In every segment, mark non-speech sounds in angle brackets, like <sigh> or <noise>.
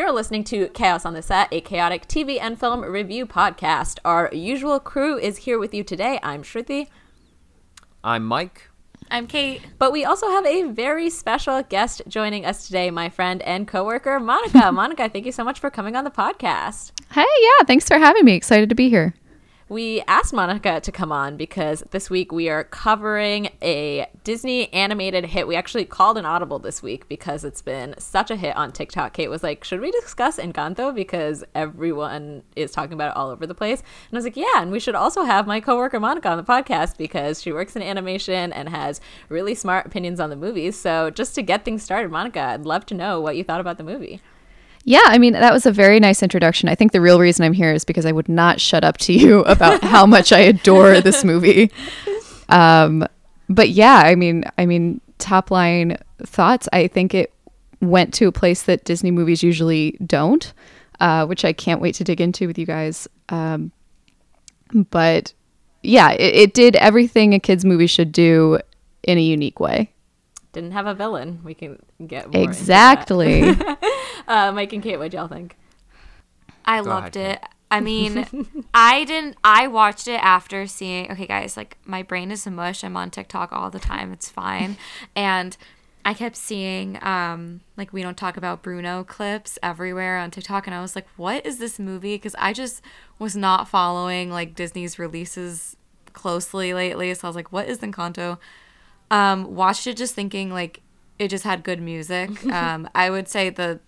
You're listening to Chaos on the Set, a chaotic TV and film review podcast. Our usual crew is here with you today. I'm Shruti. I'm Mike. I'm Kate. But we also have a very special guest joining us today, my friend and coworker, Monica. <laughs> Monica, thank you so much for coming on the podcast. Hey, yeah, thanks for having me. Excited to be here. We asked Monica to come on because this week we are covering a Disney animated hit. We actually called an audible this week because it's been such a hit on TikTok. Kate was like, Should we discuss Encanto? Because everyone is talking about it all over the place. And I was like, Yeah, and we should also have my coworker Monica on the podcast because she works in animation and has really smart opinions on the movies. So just to get things started, Monica, I'd love to know what you thought about the movie. Yeah, I mean, that was a very nice introduction. I think the real reason I'm here is because I would not shut up to you about <laughs> how much I adore this movie. Um, but yeah, I mean, I mean, top line thoughts. I think it went to a place that Disney movies usually don't, uh, which I can't wait to dig into with you guys. Um, but yeah, it, it did everything a kids movie should do in a unique way. Didn't have a villain. We can get more exactly. <laughs> uh, Mike and Kate, what y'all think? I Go loved ahead, it. I mean, <laughs> I didn't. I watched it after seeing. Okay, guys, like my brain is a mush. I'm on TikTok all the time. It's fine, <laughs> and I kept seeing um like we don't talk about Bruno clips everywhere on TikTok, and I was like, what is this movie? Because I just was not following like Disney's releases closely lately. So I was like, what is Encanto? Um, watched it just thinking like it just had good music. <laughs> Um, I would say the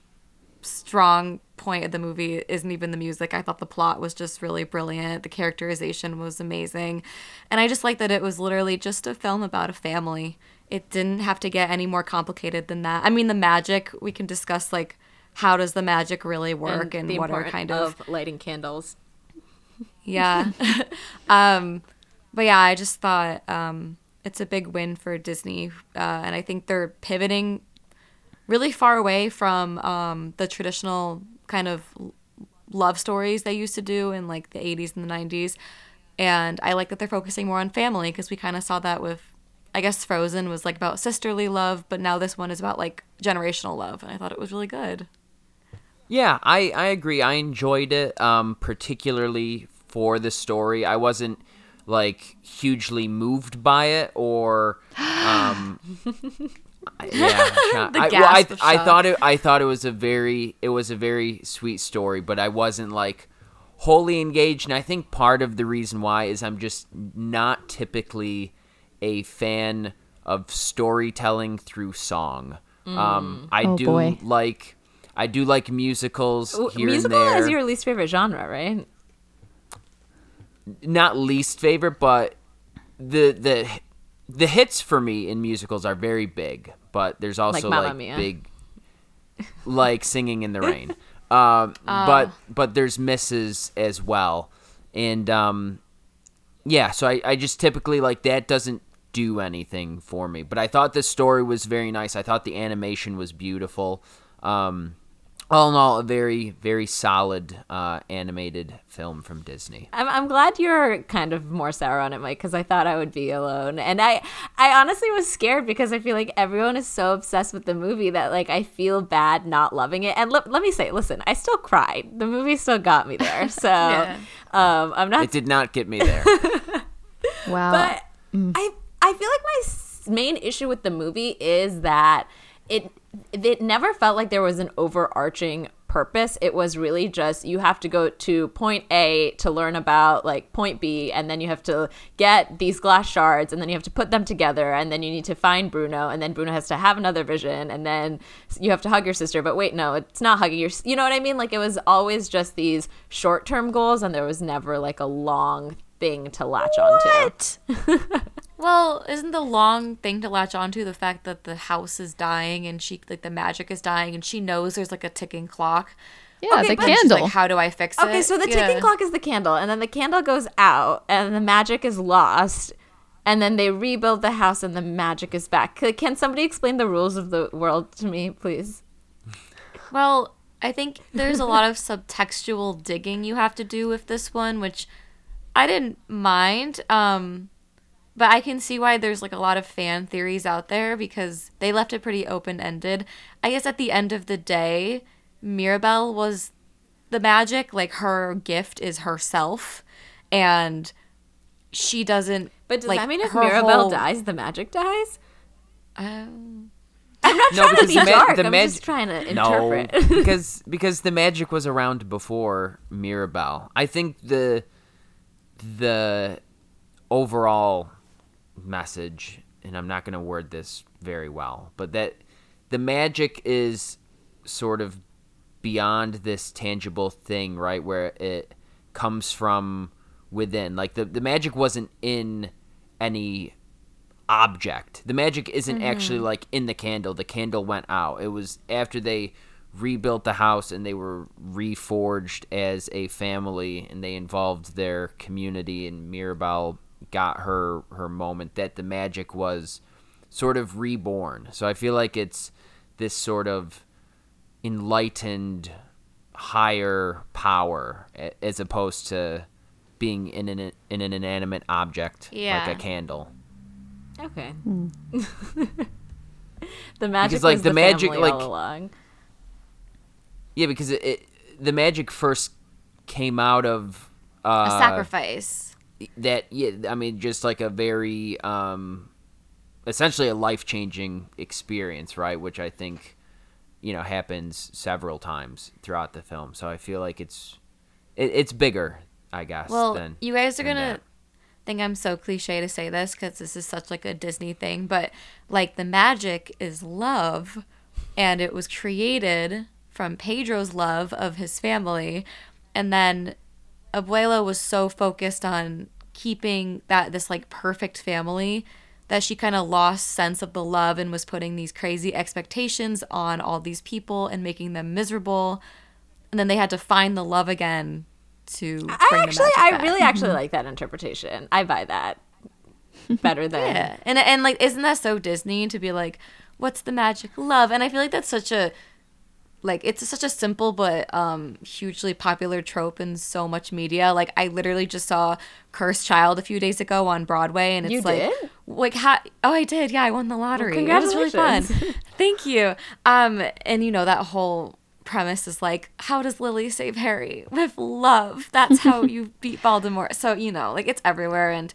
strong point of the movie isn't even the music. I thought the plot was just really brilliant. The characterization was amazing. And I just like that it was literally just a film about a family. It didn't have to get any more complicated than that. I mean, the magic, we can discuss like how does the magic really work and, the what are kind of, lighting candles. yeah. <laughs> um, but yeah, I just thought um, it's a big win for Disney. Uh, and I think they're pivoting really far away from um, the traditional kind of love stories they used to do in like the 80s and the 90s. And I like that they're focusing more on family because we kind of saw that with, I guess, Frozen was like about sisterly love, but now this one is about like generational love. And I thought it was really good. Yeah, I, I agree. I enjoyed it, um, particularly for the story. I wasn't like hugely moved by it or um <laughs> yeah The I, well, I, I thought it I thought it was a very it was a very sweet story but I wasn't like wholly engaged and I think part of the reason why is I'm just not typically a fan of storytelling through song um I Oh, do boy. like I do like musicals Ooh, here musical and there is your least favorite genre, right? Not least favorite, but the the the hits for me in musicals are very big. But there's also Mamma like, big, <laughs> like singing in the <laughs> rain. Um, but but there's misses as well, and um, yeah. So I I just typically like that doesn't do anything for me. But I thought the story was very nice. I thought the animation was beautiful. Um, all in all, a very very solid uh, animated film from Disney. I'm, I'm glad you're kind of more sour on it, Mike, because I thought I would be alone. And I, I honestly was scared because I feel like everyone is so obsessed with the movie that like I feel bad not loving it. And let let me say, listen, I still cried. The movie still got me there. <laughs> So Yeah. um, I'm not It did not get me there. <laughs> Wow. But I I feel like my main issue with the movie is that it it never felt like there was an overarching purpose. It was really just you have to go to point A to learn about like point B and then you have to get these glass shards and then you have to put them together and then you need to find Bruno and then Bruno has to have another vision and then you have to hug your sister but wait no it's not hugging your you know what I mean like it was always just these short-term goals and there was never like a long thing to latch onto. <laughs> Well, isn't the long thing to latch onto the fact that the house is dying and she like the magic is dying and she knows there's like a ticking clock? yeah, okay, the but she's candle. like, how do I fix it? Okay, so the Yeah. ticking clock is the candle, and then the candle goes out, and the magic is lost, and then they rebuild the house, and the magic is back. Can somebody explain the rules of the world to me, please? Well, I think there's a lot of subtextual digging you have to do with this one, which I didn't mind. Um, but I can see why there's like a lot of fan theories out there because they left it pretty open ended. I guess at the end of the day, Mirabel was the magic, like her gift is herself, and she doesn't. But does like, that mean if her Mirabel whole- dies, the magic dies? Um, I'm not No, trying to be the ma- dark. the I'm mag- just trying to interpret. No, interpret. <laughs> because because the magic was around before Mirabel. I think the the overall message, and I'm not going to word this very well, but that the magic is sort of beyond this tangible thing, right? Where it comes from within. Like the the magic wasn't in any object. The magic isn't mm-hmm. actually like in the candle. The candle went out. It was after they rebuilt the house and they were reforged as a family and they involved their community and Mirabel got her her moment that the magic was sort of reborn. So I feel like it's this sort of enlightened higher power as opposed to being in an in an inanimate object Yeah. like a candle. okay. <laughs> the magic Because, like, was the the, magic, like- all along. Yeah, because it, it the magic first came out of uh, a sacrifice. That yeah i mean just like a very um essentially a life-changing experience right which i think you know happens several times throughout the film so i feel like it's it, it's bigger i guess Well, than you guys are gonna that. think I'm so cliche to say this because this is such like a Disney thing, but like the magic is love, and it was created from Pedro's love of his family, and then Abuela was so focused on keeping that this like perfect family that she kind of lost sense of the love and was putting these crazy expectations on all these people and making them miserable and then they had to find the love again to I actually, I really actually <laughs> like that interpretation. I buy that better than Yeah, and and like, isn't that so Disney to be like, what's the magic? Love, and I feel like that's such a like it's such a simple but um hugely popular trope in so much media. Like I literally just saw Cursed Child a few days ago on Broadway, and it's You like, did? like how? Oh, I did. Yeah, I won the lottery. that was really fun. <laughs> Thank you. Um, and you know that whole premise is like, how does Lily save Harry with love? That's how <laughs> you beat Voldemort. So you know, like it's everywhere, and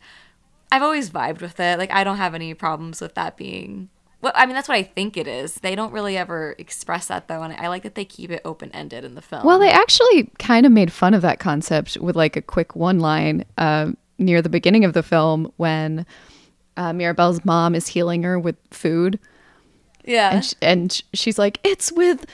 I've always vibed with it. Like I don't have any problems with that being. Well, I mean that's what I think it is. They don't really ever express that though, and I like that they keep it open ended in the film. Well, they actually kind of made fun of that concept with like a quick one line uh, near the beginning of the film when uh, Mirabel's mom is healing her with food. yeah, And, sh- and sh- she's like, "It's with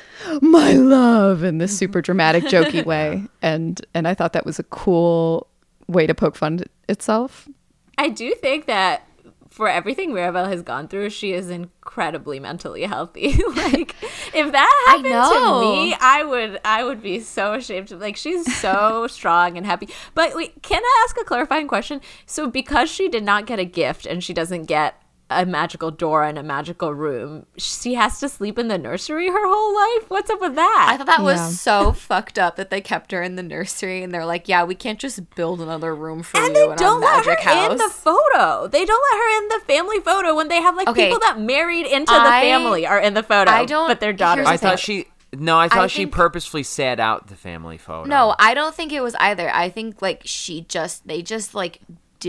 my love," in this super dramatic, jokey <laughs> way. And and I thought that was a cool way to poke fun at itself. I do think that for everything Mirabel has gone through, she is incredibly mentally healthy. <laughs> like if that happened to me, I would I would be so ashamed. Like she's so <laughs> strong and happy. But wait, can I ask a clarifying question? So because she did not get a gift and she doesn't get a magical door and a magical room, she has to sleep in the nursery her whole life. What's up with that? I thought that was Yeah. so <laughs> fucked up that they kept her in the nursery, and they're like, "Yeah, we can't just build another room for and you they in don't our let her magic house." in the photo. They don't let her in the family photo when they have like Okay. people that married into I- the family are in the photo. I don't- but their daughters. here's i thought she no i thought she think- purposefully sat out the family photo No, I don't think it was either. I think like she just they just like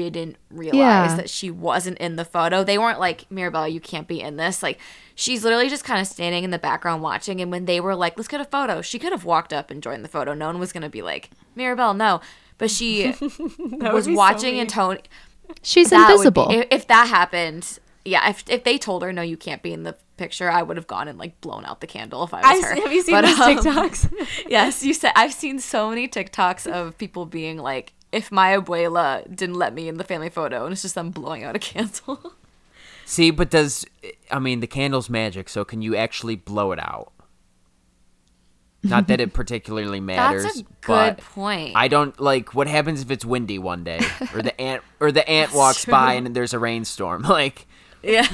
didn't realize Yeah. that she wasn't in the photo. They weren't like Mirabel, you can't be in this. Like she's literally just kind of standing in the background watching. And when they were like, "Let's get a photo," she could have walked up and joined the photo. No one was gonna be like Mirabel, no. But she <laughs> was be so watching and Tony. She's would be- if, if that happened, yeah. If if they told her no, you can't be in the picture, I would have gone and like blown out the candle if I I, was her. have you seen But, those um, TikToks? <laughs> Yes, you said I've seen so many TikToks of people being like, if my abuela didn't let me in the family photo, and it's just them blowing out a <laughs> candle. see but does i mean the candle's magic so can you actually blow it out not that it <laughs> particularly matters That's a good but point. I don't like what happens if it's windy one day or the ant or the ant walks <laughs> by and there's a rainstorm. Like yeah,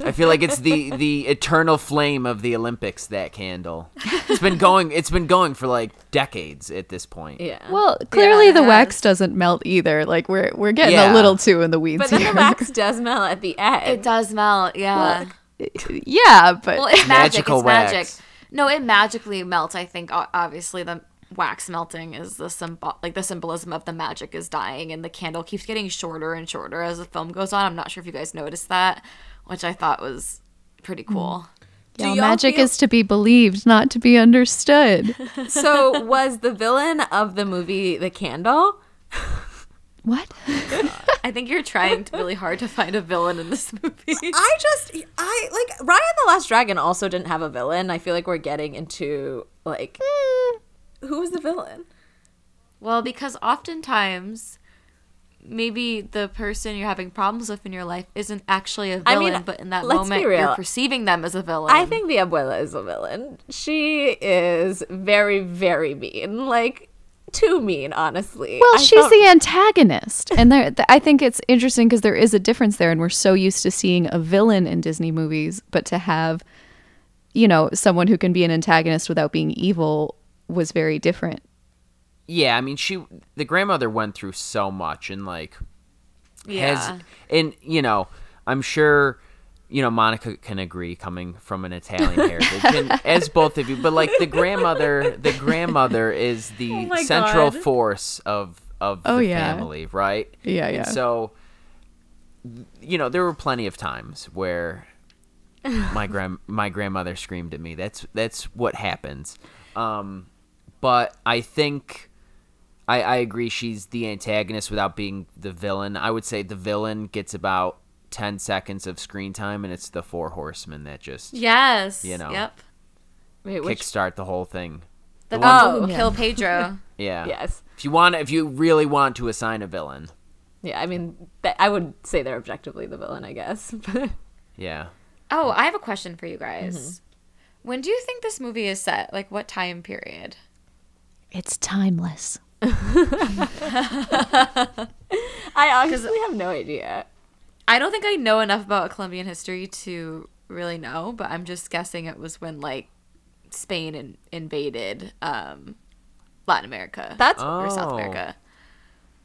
I feel like it's the the eternal flame of the Olympics that candle. It's been going it's been going for like decades at this point. yeah. well, clearly the it wax doesn't melt either. Like we're we're getting Yeah. a little too in the weeds but then here. the wax <laughs> does melt at the end. it does melt. Yeah. yeah, but well, it's magic. Magical it's wax. magic. No, it magically melts. I think obviously the wax melting is the symbol, like the symbolism of the magic is dying, and the candle keeps getting shorter and shorter as the film goes on. I'm not sure if you guys noticed that, which I thought was pretty hmm. cool. Do Yeah, magic feel- is to be believed, not to be understood. <laughs> <laughs> So was the villain of the movie the candle? <laughs> what? I think you're trying to- really hard to find a villain in this movie. I just I like Raya and the Last Dragon also didn't have a villain. I feel like we're getting into like hmm. Who was the villain? Well, because oftentimes maybe the person you're having problems with in your life isn't actually a villain, I mean, but in that moment you're perceiving them as a villain. I think the abuela is a villain. She is very very mean. Like too mean, honestly. Well, I she's felt- the antagonist, and there, th- I think it's interesting because there is a difference there, and we're so used to seeing a villain in Disney movies, but to have, you know, someone who can be an antagonist without being evil was very different. Yeah, I mean, she the grandmother went through so much, and like yeah. has and you know i'm sure you know monica can agree coming from an italian <laughs> heritage and as both of you but like the grandmother the grandmother is the Oh central God. force of of Oh, the yeah. family right Yeah, and yeah. so you know there were plenty of times where <laughs> my grand my grandmother screamed at me that's that's what happens um but i think I, I agree she's the antagonist without being the villain. I would say the villain gets about 10 seconds of screen time and it's the four horsemen that just yes. You know. Yep. Wait, which kickstart the whole thing. The The one- people who yeah. kill Pedro. <laughs> Yeah. Yes. If you want if you really want to assign a villain. Yeah, I mean, th- I would say they're objectively the villain, I guess. <laughs> Yeah. oh, I have a question for you guys. Mm-hmm. When do you think this movie is set? Like what time period? It's timeless. <laughs> I honestly have no idea. I don't think I know enough about Colombian history to really know, but I'm just guessing it was when like Spain in- invaded um, Latin America That's or South Oh. America.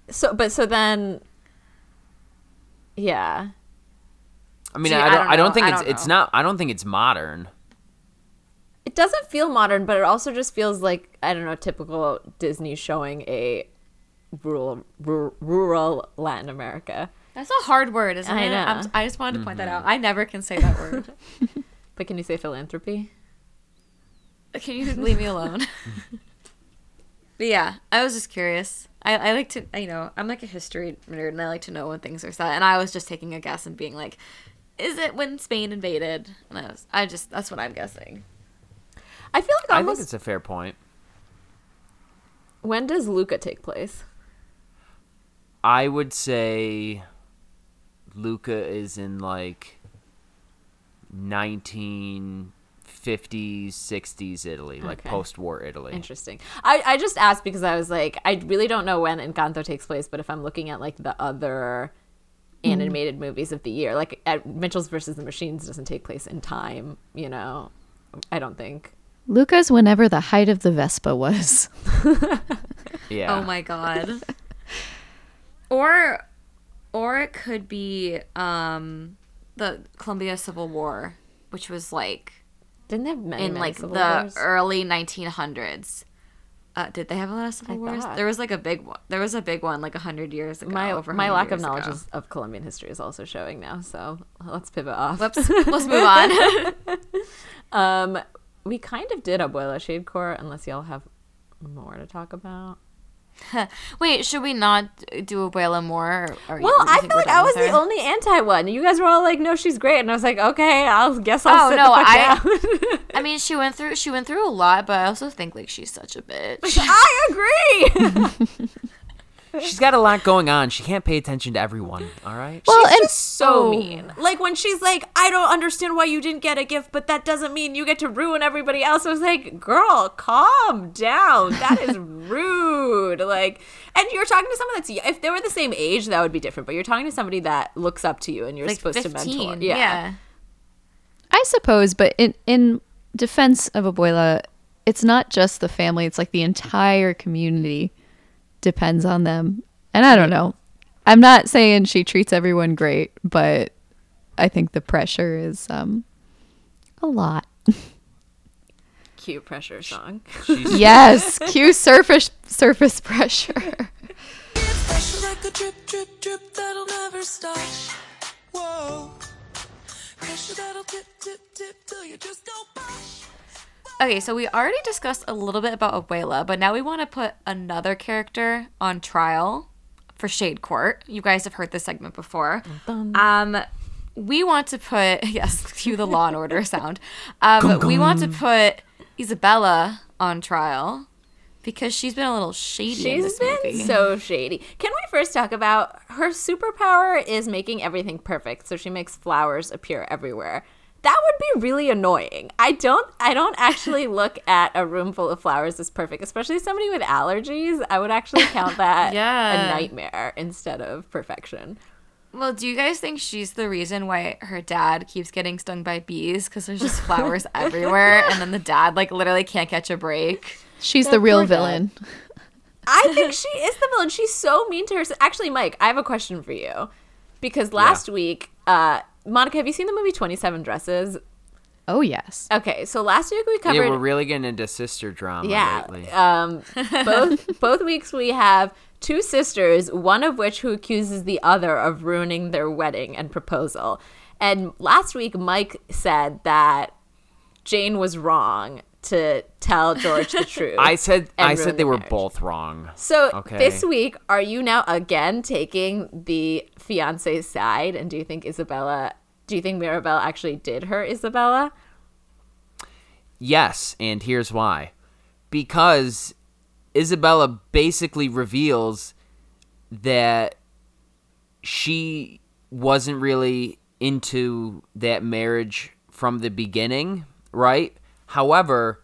so. But so then, yeah. I mean, See, I I don't don't I don't think I it's don't it's know. not I don't think it's modern. It doesn't feel modern, but it also just feels like I don't know, typical Disney showing a rural rural, rural Latin America. That's a hard word, isn't I it? I'm, know. I just wanted to point that mm-hmm. out. I never can say that word. <laughs> <laughs> But can you say philanthropy? can you leave me alone? <laughs> but yeah, I was just curious. I, I like to, you know, I'm like a history nerd and I like to know when things are set. And I was just taking a guess and being like, is it when Spain invaded? And I was, I just, that's what I'm guessing. I feel like I think it's a fair point. when does Luca take place? I would say Luca is in like 1950s, 60s Italy, like Okay. post-war Italy. Interesting. I, I just asked because I was like, I really don't know when Encanto takes place, but if I'm looking at like the other hmm. animated movies of the year, like at Mitchells versus the Machines doesn't take place in time, you know. I don't think. Luca's whenever the height of the Vespa was. <laughs> Yeah. Oh my God. or, or it could be, um, the Colombia Civil War, which was like Didn't they have many, in many like civil the wars? early 1900s. Uh, did they have a lot of civil I wars? thought. There was like a big one. There was a big one like hundred years ago. my over my lack of knowledge ago. is, of Colombian history is also showing now. So let's pivot off. Whoops. Let's move on. <laughs> Um, we kind of did Abuela Shade Court, unless y'all have more to talk about. <laughs> Wait, should we not do Abuela more? Or, or Well, I feel like I was the only anti one. You guys were all like, "No, she's great," and I was like, "Okay, I'll guess I'll Oh, sit no, the fuck I- down." <laughs> I mean, she went through she went through a lot, but I also think like she's such a bitch. <laughs> I agree. She's got a lot going on. She can't pay attention to everyone, all right? Well, she's and just so Oh. mean. Like when she's like, "I don't understand why you didn't get a gift, but that doesn't mean you get to ruin everybody else." I was like, "Girl, calm down. That is <laughs> rude." Like, and you're talking to someone that's if they were the same age, that would be different. But you're talking to somebody that looks up to you, and you're like supposed to fifteen. mentor. Yeah. I suppose, but in in defense of Abuela, it's not just the family; it's like the entire community depends on them. And I don't know. I'm not saying she treats everyone great, but I think the pressure is um a lot. cute pressure song. She's, <laughs> Yes, cue <laughs> surface surface pressure. Pressure like a drip, drip, drip that'll never stop. Whoa. Pressure that'll dip, dip, dip till you just go pop. Okay, so we already discussed a little bit about Abuela, but now we want to put another character on trial for Shade Court. You guys have heard this segment before. Um, we want to put <laughs> yes, cue the Law and Order <laughs> sound. Um, we want to put Isabela on trial because she's been a little shady She's been movie. so shady. Can we first talk about her superpower is making everything perfect, so she makes flowers appear everywhere. That would be really annoying. I don't I don't actually <laughs> look at a room full of flowers as perfect, especially somebody with allergies. I would actually count that <laughs> Yeah. a nightmare instead of perfection. well, do you guys think she's the reason why her dad keeps getting stung by bees? Because there's just flowers <laughs> everywhere, and then the dad like literally can't catch a break. She's That the real poor guy. villain. I think she is the villain. She's so mean to her. Actually, Mike, I have a question for you. Because last week, uh, Monica, have you seen the movie 27 Dresses? Oh yes. Okay, so last week we covered. yeah, we're really getting into sister drama Yeah. lately. Um, <laughs> both both weeks we have two sisters, one of which who accuses the other of ruining their wedding and proposal. And last week Mike said that Jane was wrong to tell George the <laughs> truth. I said I said the they were marriage. both wrong. So Okay. this week, are you now again taking the fiance's side? And do you think Isabela? Do you think Mirabel actually did her Isabela? Yes, and here's why. Because Isabela basically reveals that she wasn't really into that marriage from the beginning, right? However,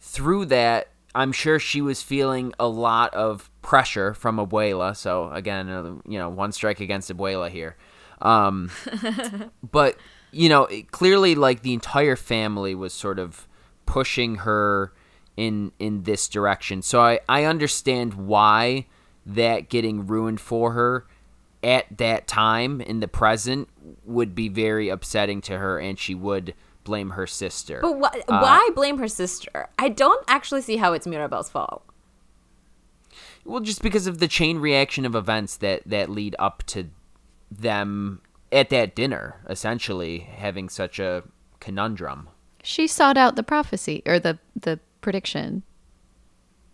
through that, I'm sure she was feeling a lot of pressure from Abuela. So again, you know, one strike against Abuela here. Um, <laughs> but you know, it, clearly, like the entire family was sort of pushing her in in this direction. So I I understand why that getting ruined for her at that time in the present would be very upsetting to her, and she would blame her sister. But wh- Uh, why blame her sister? I don't actually see how it's Mirabel's fault. Well, just because of the chain reaction of events that that lead up to them at that dinner, essentially having such a conundrum. She sought out the prophecy or the the prediction.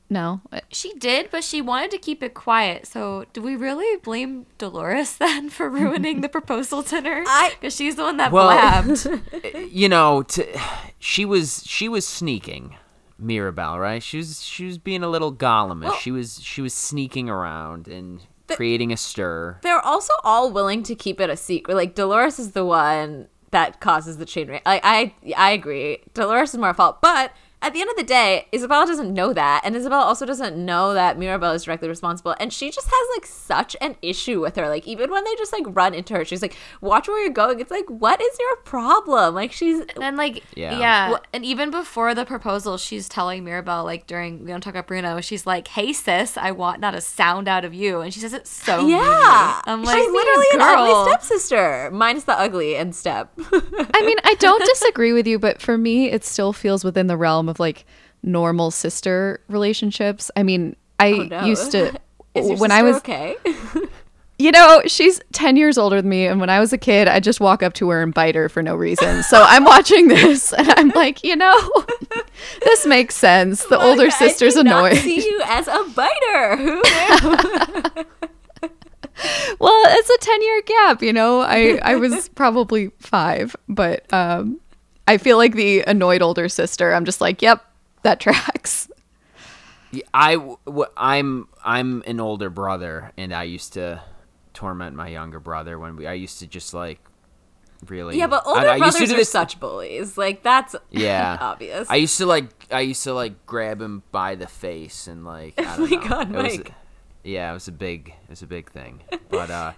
No. She did, but she wanted to keep it quiet. So, do we really blame Dolores <laughs> then for ruining the proposal dinner? I- Because she's the one that Well- blabbed. <laughs> You know, to, she was she was sneaking, Mirabel, right? She was she was being a little Gollumish. she was she was sneaking around and creating a stir. They're also all willing to keep it a secret. Like Dolores is the one that causes the chain reaction. Like I, I agree. Dolores is more at fault, but at the end of the day, Isabela doesn't know that, and Isabela also doesn't know that Mirabel is directly responsible, and she just has like such an issue with her. Like even when they just like run into her, she's like, "Watch where you're going." It's like, what is your problem? Like she's And then like Yeah. yeah, and even before the proposal, she's telling Mirabel like during we don't talk about Bruno, she's like, "Hey sis, I want not a sound out of you," and she says it so meanly. yeah. I'm like, she's literally an girl. ugly stepsister, minus the ugly and step. I mean, I don't <laughs> disagree with you, but for me, it still feels within the realm of like normal sister relationships. I mean, I Oh, no. used to <laughs> when I was, okay. <laughs> you know, she's ten years older than me, and when I was a kid, I just walk up to her and bite her for no reason. So I'm <laughs> watching this, and I'm like, you know, this makes sense. The older I sister's not annoying. see you as a biter. Who well it's a 10 year gap you know i i was probably five but um i feel like the annoyed older sister i'm just like yep that <laughs> tracks Yeah, I w- w- I'm I'm an older brother, and I used to torment my younger brother when we. I used to just like really. Yeah, but I- older I used to brothers do are this- such bullies. Like that's <laughs> Yeah, obvious. I used to like I used to like grab him by the face and like I <laughs> don't my know. God, It was- Mike. yeah, it was a big it was a big thing. But uh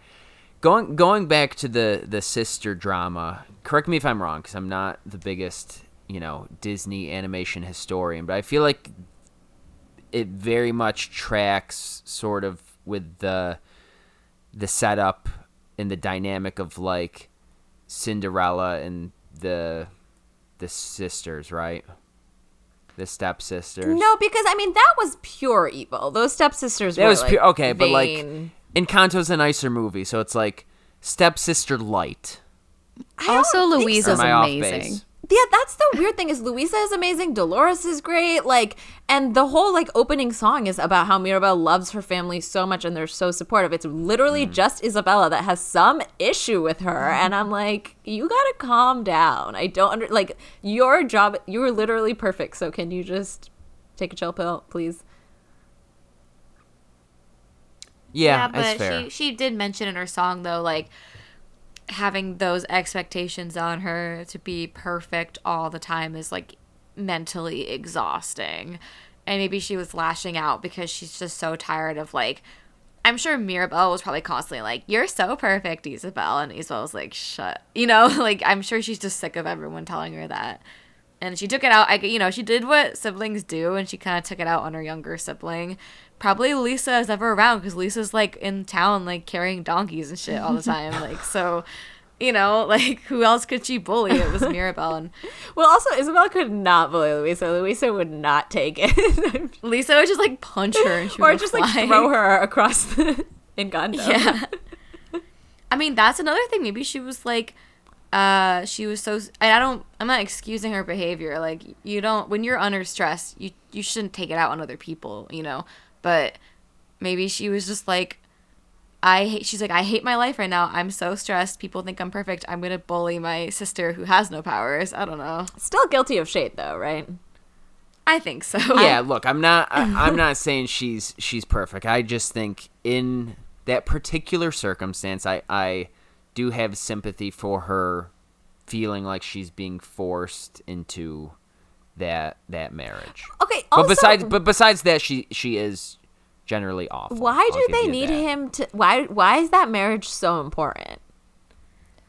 going going back to the the sister drama. Correct me if I'm wrong cuz I'm not the biggest, you know, Disney animation historian, but I feel like it very much tracks sort of with the the setup and the dynamic of like Cinderella and the the sisters, right? the stepsisters. No, because I mean that was pure evil. Those stepsisters that were was like, pure, okay, but like vain. Encanto's a nicer movie, so it's like stepsister light. I Also, don't think Luisa's Am I off amazing. base? Yeah, that's the weird thing is Luisa is amazing, Dolores is great, like and the whole like opening song is about how Mirabel loves her family so much and they're so supportive. It's literally Hmm. just Isabela that has some issue with her and I'm like, you got to calm down. I don't under like your job you were literally perfect, so can you just take a chill pill, please? Yeah, but that's fair. she she did mention in her song though, like having those expectations on her to be perfect all the time is like mentally exhausting. And maybe she was lashing out because she's just so tired of like I'm sure Mirabel was probably constantly like, You're so perfect, Isabel and Isabel was like, Shut you know, <laughs> like I'm sure she's just sick of everyone telling her that. And she took it out. I, you know, she did what siblings do, and she kind of took it out on her younger sibling. Probably Lisa is never around because Lisa's like in town, like carrying donkeys and shit all the time. <laughs> like, so, you know, <laughs> like who else could she bully? It was Mirabel, and <laughs> Well, also Isabela could not bully Luisa. Luisa would not take it. Lisa would just like punch her, and she or would just fly. like throw her across the Encanto. Yeah. I mean, that's another thing. Maybe she was like, uh, she was so. And I don't. I'm not excusing her behavior. Like, you don't. When you're under stress, you you shouldn't take it out on other people. You know. But maybe she was just like, I hate. She's like, I hate my life right now. I'm so stressed. People think I'm perfect. I'm gonna bully my sister who has no powers. I don't know. Still guilty of shade though, right? I think so. yeah, <laughs> look, I'm not I, I'm <laughs> not saying she's she's perfect. I just think in that particular circumstance, I I do have sympathy for her feeling like she's being forced into that that marriage. Okay. Also, but besides but besides that, she she is generally awful. why do they need that. him to? Why why is that marriage so important?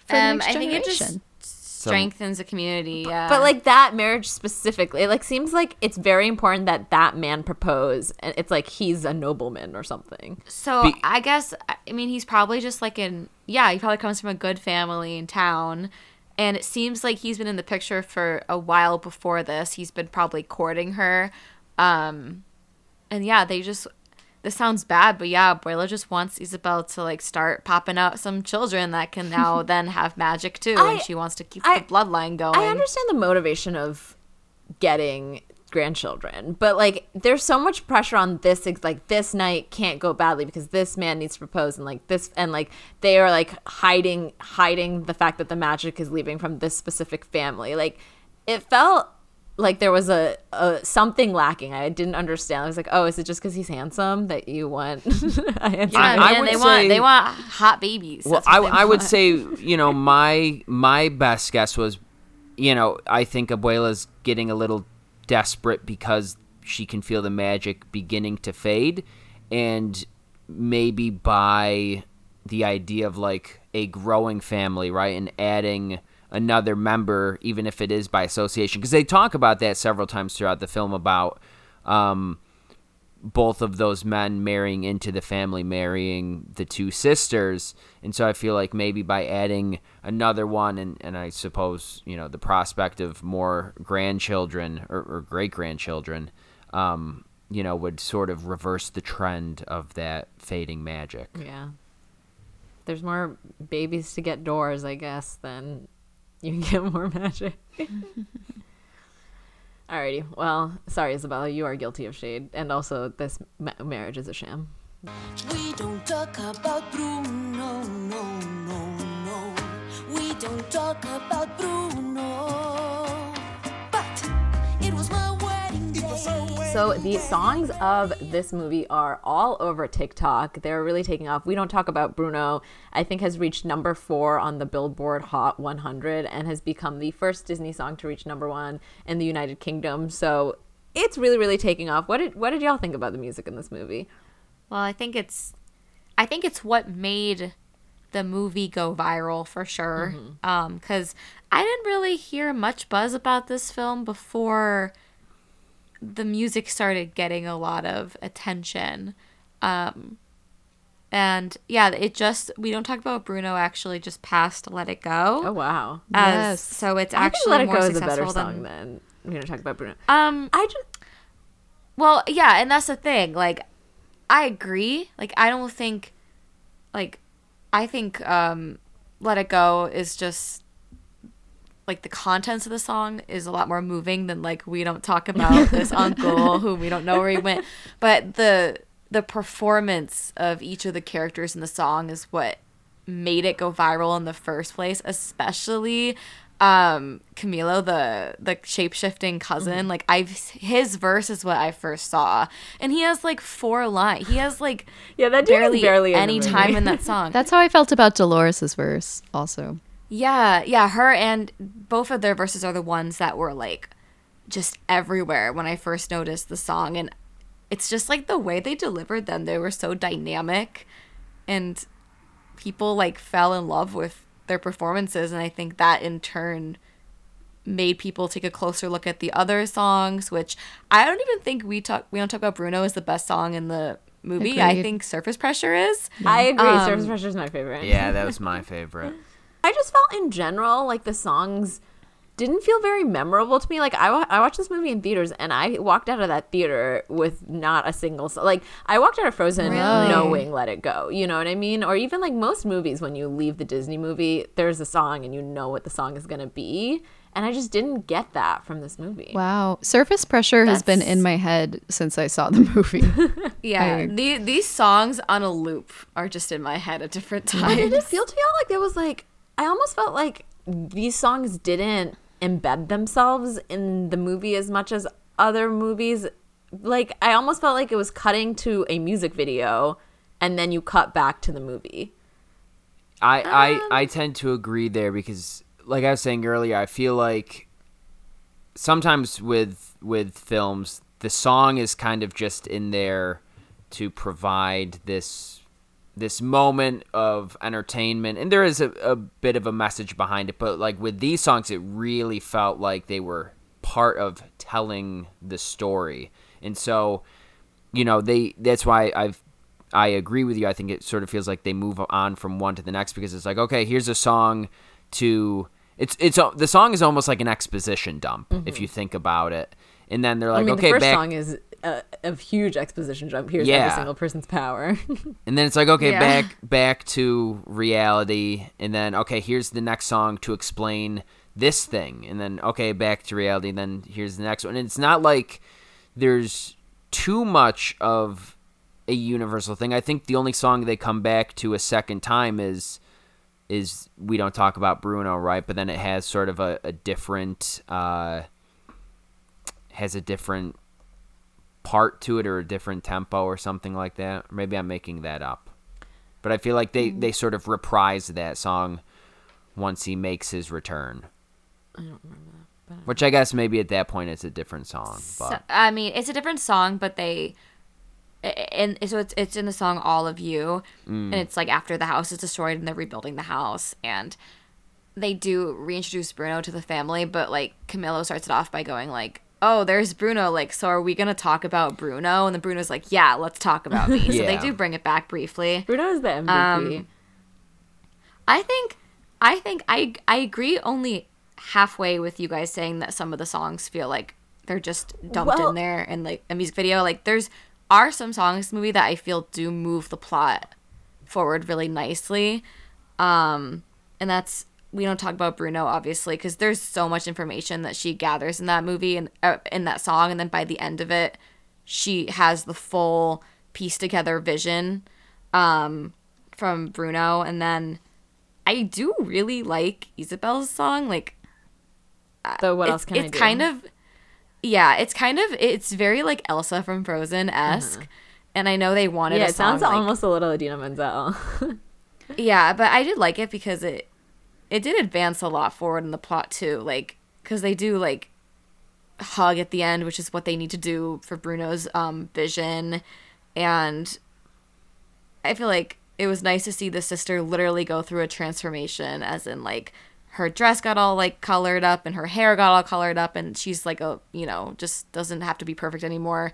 For the Um, next I think it just generation. strengthens the community. Yeah. But like that marriage specifically, it like seems like it's very important that that man propose, and it's like he's a nobleman or something. So Be- I guess I mean he's probably just like in yeah he probably comes from a good family in town, and it seems like he's been in the picture for a while before this. He's been probably courting her, um, and yeah they just this sounds bad, but yeah Abuela just wants Isabel to like start popping out some children that can <laughs> now then have magic too, I- and she wants to keep I- the bloodline going. I understand the motivation of getting grandchildren, but like there's so much pressure on this like this night can't go badly because this man needs to propose and like this and like they are like hiding hiding the fact that the magic is leaving from this specific family. Like it felt like there was a, a something lacking. I didn't understand. I was like, "Oh, is it just cuz he's handsome that you want <laughs> a Yeah, I- man? I man, would they want they want hot babies. Well, I, I would say, <laughs> you know, my my best guess was, you know, I think Abuela's getting a little desperate because she can feel the magic beginning to fade, and maybe by the idea of like a growing family, right, and adding another member, even if it is by association, because they talk about that several times throughout the film about. Um, both of those men marrying into the family, marrying the two sisters. And so I feel like maybe by adding another one, and, and I suppose, you know, the prospect of more grandchildren or, or great grandchildren, um, you know, would sort of reverse the trend of that fading magic. Yeah. There's more babies to get doors, I guess, than you can get more magic. <laughs> Alrighty. Well, sorry, Isabela. You are guilty of shade. And also, this ma- marriage is a sham. We don't talk about Bruno, no, no, no. We don't talk about Bruno. So, the songs of this movie are all over TikTok. They're really taking off. We Don't Talk About Bruno, I think, has reached number four on the Billboard Hot 100 and has become the first Disney song to reach number one in the United Kingdom. So, it's really, really taking off. What did, what did y'all think about the music in this movie? Well, I think it's I think it's what made the movie go viral for sure. Um cuz I didn't really hear much buzz about this film before the music started getting a lot of attention. Um and yeah, it just we don't talk about Bruno actually just passed Let It Go. Oh, wow. Yes. so it's I actually Let It more Go is a successful better song than than we're gonna talk about Bruno. Um, I just Well, yeah, and that's the thing. Like, I agree. Like, I don't think, like, I think um, "Let It Go" is just like the contents of the song is a lot more moving than like we don't talk about <laughs> this uncle who we don't know where he went. But the the performance of each of the characters in the song is what made it go viral in the first place, especially um Camilo the the shape-shifting cousin like I've his verse is what I first saw and he has like four lines he has like yeah, that dude barely, barely any movie. time in that <laughs> song That's how I felt about Dolores's verse also. Yeah yeah her and both of their verses are the ones that were like just everywhere when I first noticed the song and it's just like the way they delivered them they were so dynamic and people like fell in love with their performances and i think that in turn made people take a closer look at the other songs which i don't even think we talk we don't talk about bruno is the best song in the movie i think surface pressure is I agree. Um, Surface Pressure is my favorite. Yeah, that was <laughs> my favorite. I just felt in general like the songs didn't feel very memorable to me. Like I, wa- I watched this movie in theaters and I walked out of that theater with not a single song. Like I walked out of Frozen Really? knowing Let It Go. You know what I mean? Or even like most movies when you leave the Disney movie, there's a song and you know what the song is going to be. And I just didn't get that from this movie. Wow. Surface pressure has been in my head since I saw the movie. <laughs> yeah I- the, these songs on a loop are just in my head at different But did times it feel to y'all like there was like I almost felt like these songs didn't embed themselves in the movie as much as other movies. Like I almost felt like it was cutting to a music video and then you cut back to the movie. I, I um, I tend to agree there because like I was saying earlier, I feel like sometimes with with films the song is kind of just in there to provide this this moment of entertainment and there is a, a bit of a message behind it but like with these songs it really felt like they were part of telling the story. And so you know they that's why i've i agree with you. I think it sort of feels like they move on from one to the next because it's like okay here's a song to it's it's a- the song is almost like an exposition dump if mm-hmm. you think about it. And then they're like I mean, okay the first back song is a, a huge exposition jump. Here's Yeah. every single person's power. <laughs> and then it's like okay Yeah. back back to reality and then okay here's the next song to explain this thing and then okay back to reality and then here's the next one and it's not like there's too much of a universal thing i think the only song they come back to a second time is is we don't talk about bruno right but then it has sort of a, a different uh has a different part to it or a different tempo or something like that. Maybe I'm making that up. But I feel like they, mm. they sort of reprise that song once he makes his return. I don't remember that. Which I guess maybe at that point it's a different song. But So, I mean, it's a different song, but they, and so it's it's in the song "All of You," and mm. it's like after the house is destroyed and they're rebuilding the house, and they do reintroduce Bruno to the family, but like Camilo starts it off by going like, "Oh, there's Bruno. Like, so are we gonna talk about Bruno?" And then Bruno's like, "Yeah, let's talk about me." So they do bring it back briefly. Bruno's is the MVP. Um, I think I think I I agree only halfway with you guys saying that some of the songs feel like they're just dumped Well- in there in like a music video. Like there's are some songs in the movie that I feel do move the plot forward really nicely. Um and that's we don't talk about Bruno obviously because there's so much information that she gathers in that movie and uh, in that song and then by the end of it she has the full piece together vision um from Bruno and then I do really like Isabel's song like so what else can I it's do? kind of yeah it's kind of it's very like Elsa from Frozen esque and I know they wanted yeah, it sounds like- almost a little Idina Menzel. <laughs> yeah, but I did like it because it it did advance a lot forward in the plot too, like because they do like hug at the end, which is what they need to do for Bruno's um vision, and I feel like it was nice to see the sister literally go through a transformation, as in like her dress got all like colored up and her hair got all colored up, and she's like a you know just doesn't have to be perfect anymore.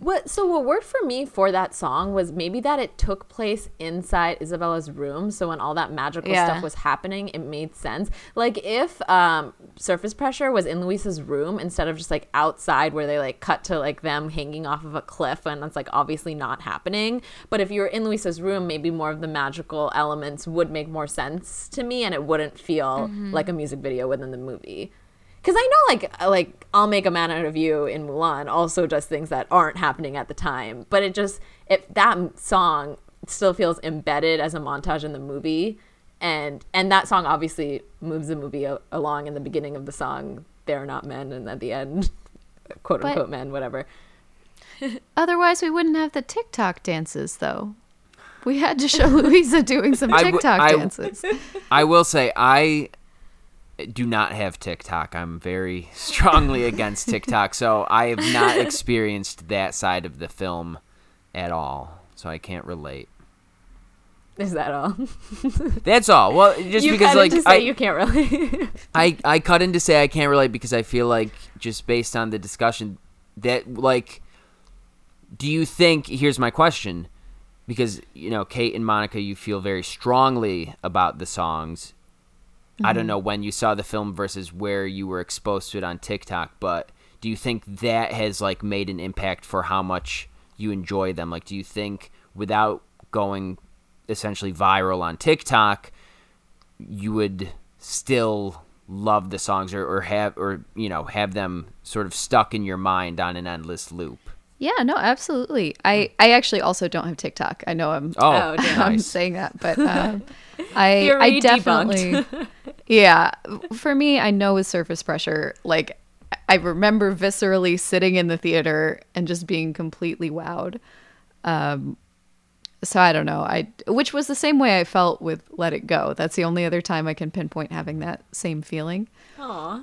What so what worked for me for that song was maybe that it took place inside Isabela's room. So when all that magical Yeah. stuff was happening, it made sense. Like if um, surface pressure was in Luisa's room instead of just like outside where they like cut to like them hanging off of a cliff and that's like obviously not happening. But if you were in Luisa's room, maybe more of the magical elements would make more sense to me and it wouldn't feel like a music video within the movie. Because I know, like, uh, like I'll make a man out of you in Mulan also does things that aren't happening at the time, but it just if that song still feels embedded as a montage in the movie, and and that song obviously moves the movie a- along in the beginning of the song. They're not men, and at the end, <laughs> quote But- unquote men, whatever. <laughs> Otherwise, we wouldn't have the TikTok dances, though. We had to show <laughs> Luisa doing some I w- TikTok I- dances. I will say I do not have TikTok. I'm very <laughs> strongly against TikTok, so I have not <laughs> experienced that side of the film at all. So I can't relate. Is that all? <laughs> That's all. Well, just you because cut like it to say I, you can't really. I I cut in to say I can't relate because I feel like just based on the discussion that like do you think here's my question because you know Kate and Monica you feel very strongly about the songs I don't know when you saw the film versus where you were exposed to it on TikTok but do you think that has like made an impact for how much you enjoy them like do you think without going essentially viral on TikTok you would still love the songs or, or have or you know have them sort of stuck in your mind on an endless loop Yeah, no, absolutely. I, I actually also don't have TikTok. I know I'm oh, Oh, damn. <laughs> I'm nice. saying that, but um, I <laughs> Theory I debunked. definitely <laughs> yeah. For me, I know with surface pressure, like I remember viscerally sitting in the theater and just being completely wowed. Um, so I don't know. I which was the same way I felt with Let It Go. That's the only other time I can pinpoint having that same feeling. Aw.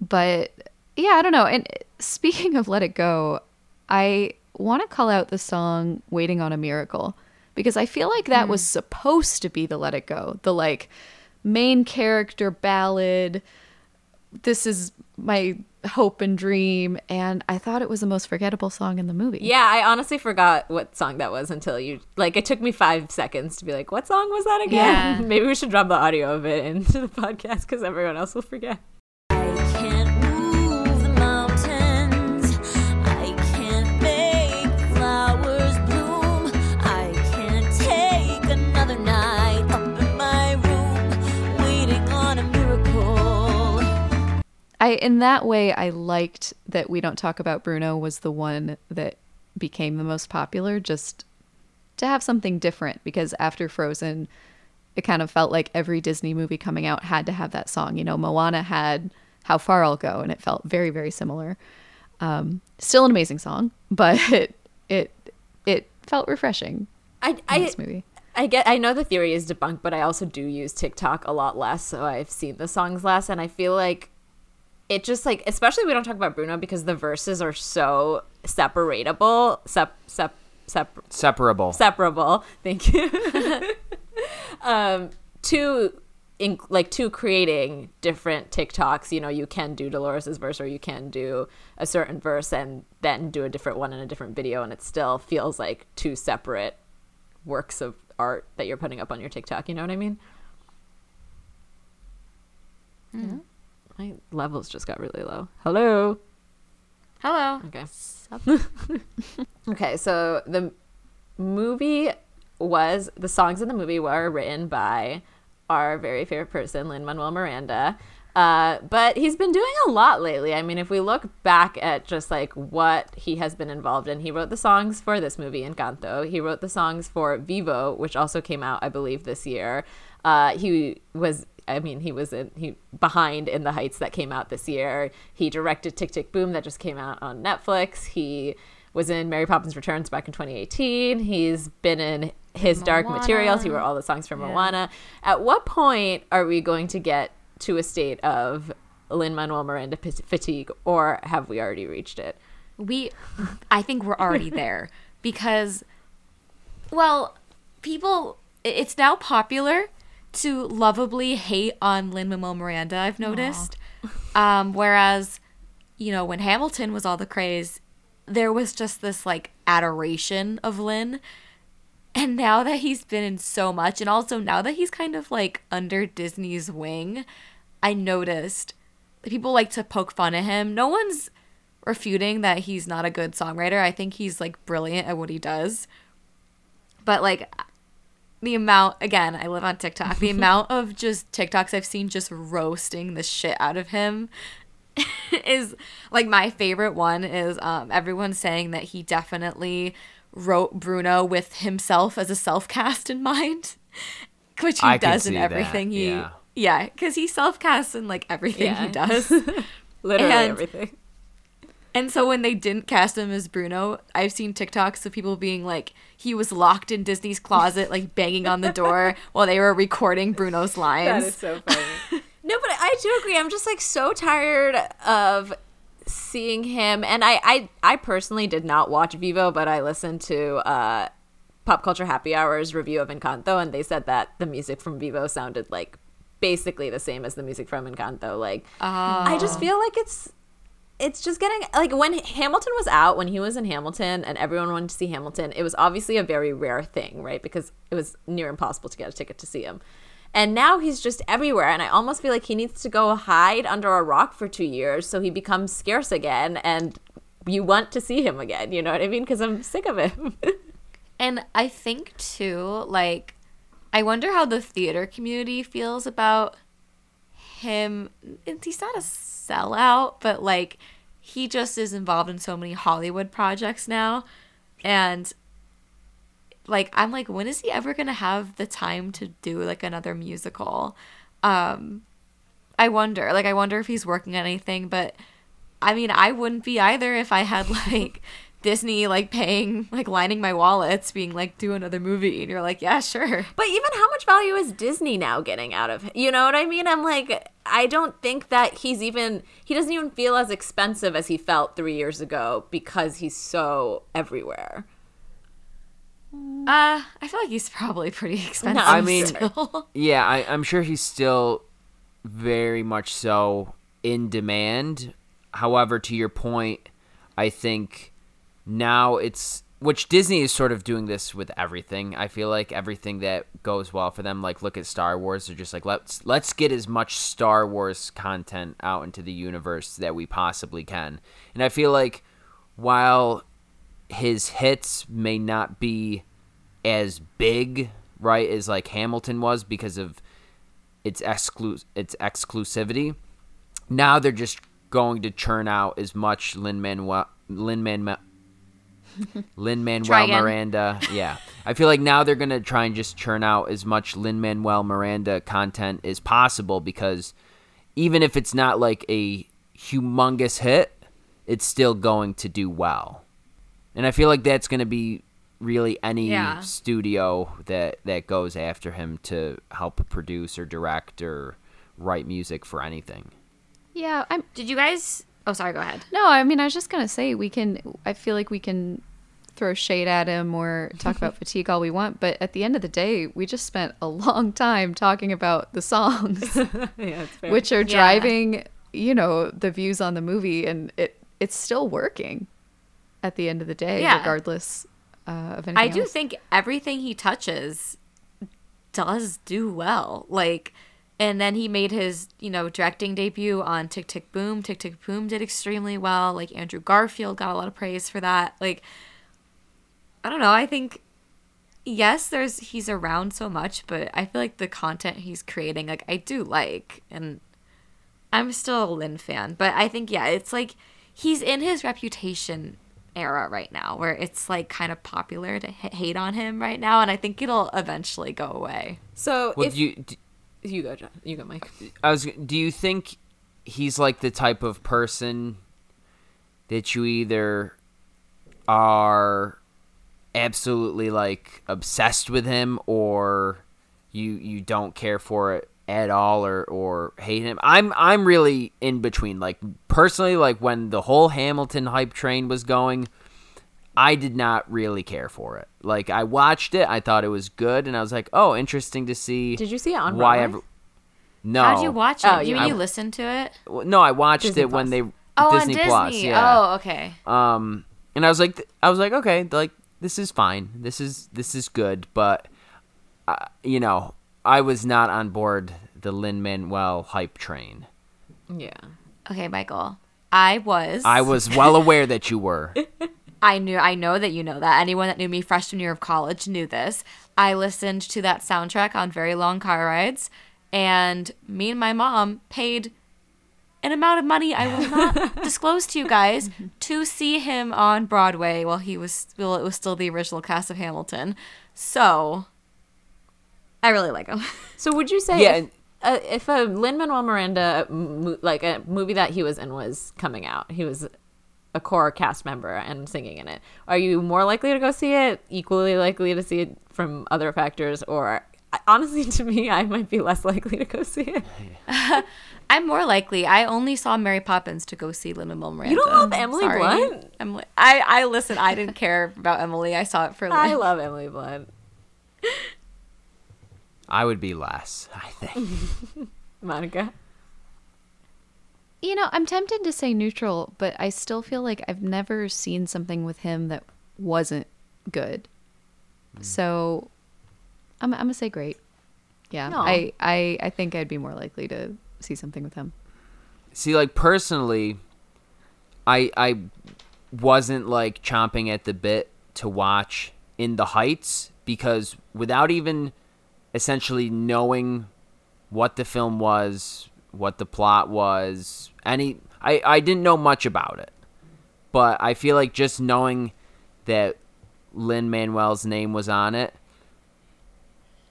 but yeah, I don't know. And speaking of Let It Go, I want to call out the song Waiting on a Miracle because I feel like that was mm. supposed to be the Let It Go, the like main character ballad. This is my hope and dream. And I thought it was the most forgettable song in the movie. Yeah, I honestly forgot what song that was until you like. It took me five seconds to be like, "What song was that again?" Yeah. <laughs> Maybe we should drop the audio of it into the <laughs> podcast because everyone else will forget. I in that way I liked that we don't talk about Bruno was the one that became the most popular just to have something different because after Frozen it kind of felt like every Disney movie coming out had to have that song. You know, Moana had How Far I'll Go and it felt very very similar. Um, still an amazing song, <laughs> but it it, it felt refreshing I in I this movie. I get I know the theory is debunked, but I also do use TikTok a lot less, so I've seen the songs less, and I feel like it just like especially we don't talk about Bruno because the verses are so separatable, sep sep sep separable separable. Thank you. <laughs> um, to in, like to creating different TikToks. You know, you can do Dolores's verse, or you can do a certain verse and then do a different one in a different video, and it still feels like two separate works of art that you're putting up on your TikTok. You know what I mean? My levels just got really low. Hello. Hello. Okay. <laughs> okay, so the movie was the songs in the movie were written by our very favorite person, Lin Manuel Miranda. Uh, but he's been doing a lot lately. I mean, if we look back at just like what he has been involved in, he wrote the songs for this movie, Encanto. He wrote the songs for Vivo, which also came out, I believe, this year. Uh, he was I mean, he was in, he behind in the Heights that came out this year. He directed Tick Tick Boom that just came out on Netflix. He was in Mary Poppins Returns back in 2018. He's been in His Dark Materials. He wrote all the songs for Moana. At what point are we going to get to a state of Lin Manuel Miranda p- fatigue, or have we already reached it? we i think we're already <laughs> there because well people it's now popular to lovably hate on lin manuel miranda i've noticed um, whereas you know, when Hamilton was all the craze, there was just this like adoration of Lin. And now that he's been in so much, and also now that he's kind of like under Disney's wing, I noticed that people like to poke fun at him. No one's refuting that he's not a good songwriter. I think he's like brilliant at what he does. But like the amount again, I live on TikTok. The <laughs> amount of just TikToks I've seen just roasting the shit out of him <laughs> is like my favorite one is um everyone saying that he definitely wrote Bruno with himself as a self-cast in mind, <laughs> which he I does in see that, everything he yeah. yeah, cuz he self-casts in like everything Yeah. he does. Literally And- everything. And so when they didn't cast him as Bruno, I've seen TikToks of people being like, he was locked in Disney's closet, like <laughs> banging on the door while they were recording Bruno's lines. That is so <laughs> funny. no, but I do agree. I'm just like so tired of seeing him and I I, I personally did not watch Vivo, but I listened to uh Pop Culture Happy Hour's review of Encanto and they said that the music from Vivo sounded like basically the same as the music from Encanto. Like I just feel like it's it's just getting like when Hamilton was out, when he was in Hamilton and everyone wanted to see Hamilton, it was obviously a very rare thing, right? Because it was near impossible to get a ticket to see him. And now he's just everywhere. And I almost feel like he needs to go hide under a rock for two years so he becomes scarce again and you want to see him again. You know what I mean? Because I'm sick of him. <laughs> And I think too, like, I wonder how the theater community feels about him. He's not a sellout, but like, he just is involved in so many Hollywood projects now. And like, I'm like, when is he ever to have the time to do like another musical? Um, I wonder. Like, I wonder if he's working on anything, but I mean, I wouldn't be either if I had <laughs> like Disney like paying, like lining my wallets, being like, do another movie. And you're like, yeah, sure. But even how much value is Disney now getting out of You know what I mean? I'm like, I don't think that he's even, he doesn't even feel as expensive as he felt three years ago because he's so everywhere. Uh, I feel like he's probably pretty expensive. I mean- still. <laughs> Yeah, I, I'm sure he's still very much so in demand. However, to your point, I think now it's which Disney is sort of doing this with everything. I feel like everything that goes well for them, like look at Star Wars, they're just like let's let's get as much Star Wars content out into the universe that we possibly can. And I feel like while his hits may not be as big, right, as like Hamilton was because of its exclu- its exclusivity. Now they're just going to churn out as much Lin Manuel Lin Manuel <laughs> Lin Manuel. Miranda. Yeah, I feel like now they're gonna try and just churn out as much Lin Manuel Miranda content as possible because even if it's not like a humongous hit, it's still going to do well. And I feel like that's going to be really any Yeah. studio that that goes after him to help produce or direct or write music for anything. Yeah, I'm Did you guys? Oh, sorry. Go ahead. No, I mean, I was just gonna say we can. I feel like we can throw shade at him or talk about <laughs> fatigue all we want, but at the end of the day, we just spent a long time talking about the songs, <laughs> yeah, fair. which are Yeah. driving, you know, the views on the movie, and it it's still working. At the end of the day, Yeah. regardless uh, of anything. I do else. think everything he touches does do well. Like, and then he made his, you know, directing debut on Tick Tick Boom. Tick Tick Boom did extremely well. Like Andrew Garfield got a lot of praise for that. Like, I don't know. I think yes, there's he's around so much, but I feel like the content he's creating, like I do like, and I'm still a Lin fan. But I think yeah, it's like he's in his reputation era right now, where it's like kind of popular to h- hate on him right now, and I think it'll eventually go away. so Well, if do you d- you go, John, you go, Mike. I was do you think he's like the type of person that you either are absolutely like obsessed with him or you you don't care for it at all or or hate him. I'm I'm really in between. Like personally like when the whole Hamilton hype train was going, I did not really care for it. Like I watched it, I thought it was good and I was like, "Oh, interesting to see Did you see it on why Broadway? ever No. How'd you watch it? Oh, you you mean mean- you listened to it? No, I watched Disney it when they Oh, Disney Disney. Plus, yeah. Oh, okay. Um, and I was like, I was like, okay, like this is fine. This is this is good, but uh, you know, I was not on board the Lin Manuel hype train. Yeah. Okay, Michael. I was. I was well aware that you were. <laughs> I knew. I know that you know that. Anyone that knew me freshman year of college knew this. I listened to that soundtrack on very long car rides, and me and my mom paid an amount of money I will not <laughs> disclose to you guys to see him on Broadway while he was well, it was still the original cast of Hamilton. So, I really like him. <laughs> So would you say Yeah, if, uh, if a Lin Manuel Miranda mo- like a movie that he was in was coming out, he was a core cast member and singing in it. Are you more likely to go see it? Equally likely to see it from other factors, or honestly, <laughs> to me, I might be less likely to go see it. <laughs> I'm more likely. I only saw Mary Poppins to go see Lin Manuel Miranda. You don't love Emily Sorry. Blunt? Emily, I I listen. I didn't care about Emily. I saw it for. <laughs> I love Emily Blunt. I would be less, I think. Monica. You know, I'm tempted to say neutral, but I still feel like I've never seen something with him that wasn't good. Mm. So I'm, I'm gonna say great. Yeah, No. I, I I think I'd be more likely to see something with him. See, like personally, I I wasn't like chomping at the bit to watch In the Heights because without even essentially knowing what the film was, what the plot was, any I I didn't know much about it. But I feel like just knowing that Lin Manuel's name was on it,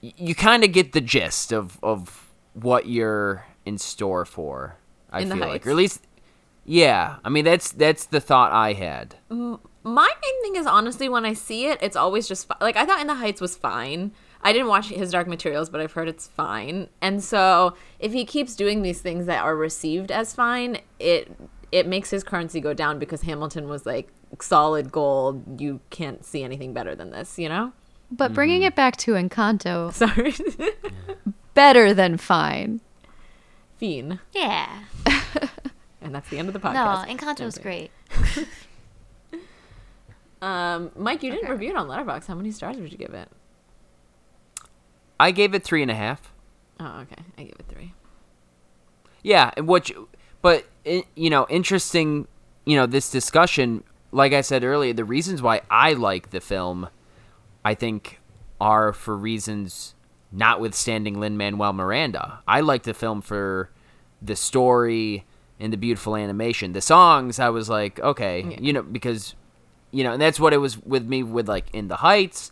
you kind of get the gist of of what you're in store for. I In feel like, or at least, yeah. I mean, that's that's the thought I had. My main thing is honestly when I see it, it's always just like I thought In the Heights was fine. I didn't watch his Dark Materials, but I've heard it's fine. And so if he keeps doing these things that are received as fine, it it makes his currency go down because Hamilton was like solid gold. You can't see anything better than this, you know? But bringing it back to Encanto, <laughs> Sorry, better than fine. Fiend, Yeah. <laughs> and that's the end of the podcast. No. Encanto was great. <laughs> Um, Mike, you didn't Okay. review it on Letterboxd. How many stars would you give it? I gave it three and a half. Oh, okay. I gave it three. Yeah, which, but eh, you know, interesting. You know, this discussion. Like I said earlier, the reasons why I like the film, I think, are for reasons notwithstanding Lin Manuel Miranda. I like the film for the story and the beautiful animation. The songs, I was like, okay, Yeah. you know, because, you know, and that's what it was with me with like In the Heights.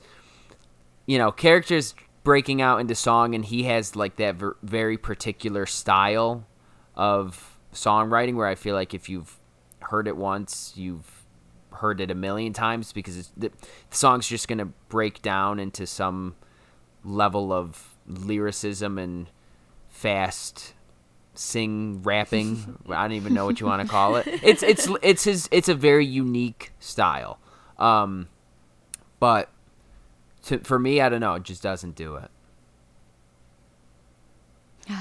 You know, characters breaking out into song, and he has like that ver- very particular style of songwriting where I feel like if you've heard it once, you've heard it a million times because it's, the, the song's just gonna break down into some level of lyricism and fast sing rapping. <laughs> I don't even know what you want to call it. It's it's it's his it's a very unique style. Um, but to, for me, I don't know. It just doesn't do it. <sighs>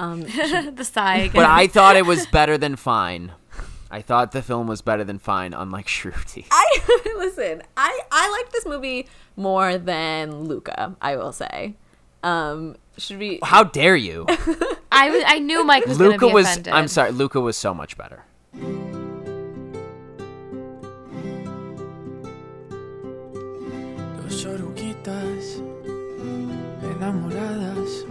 Um, <laughs> the sigh again. <laughs> But I thought it was <laughs> better than fine. I thought the film was better than fine, unlike Shruti. I listen. I I like this movie more than Luca. I will say. Um, should we? How dare you? I was. I knew Mike was going to Luca was. offended. I'm sorry. Luca was so much better. Oruguitas enamoradas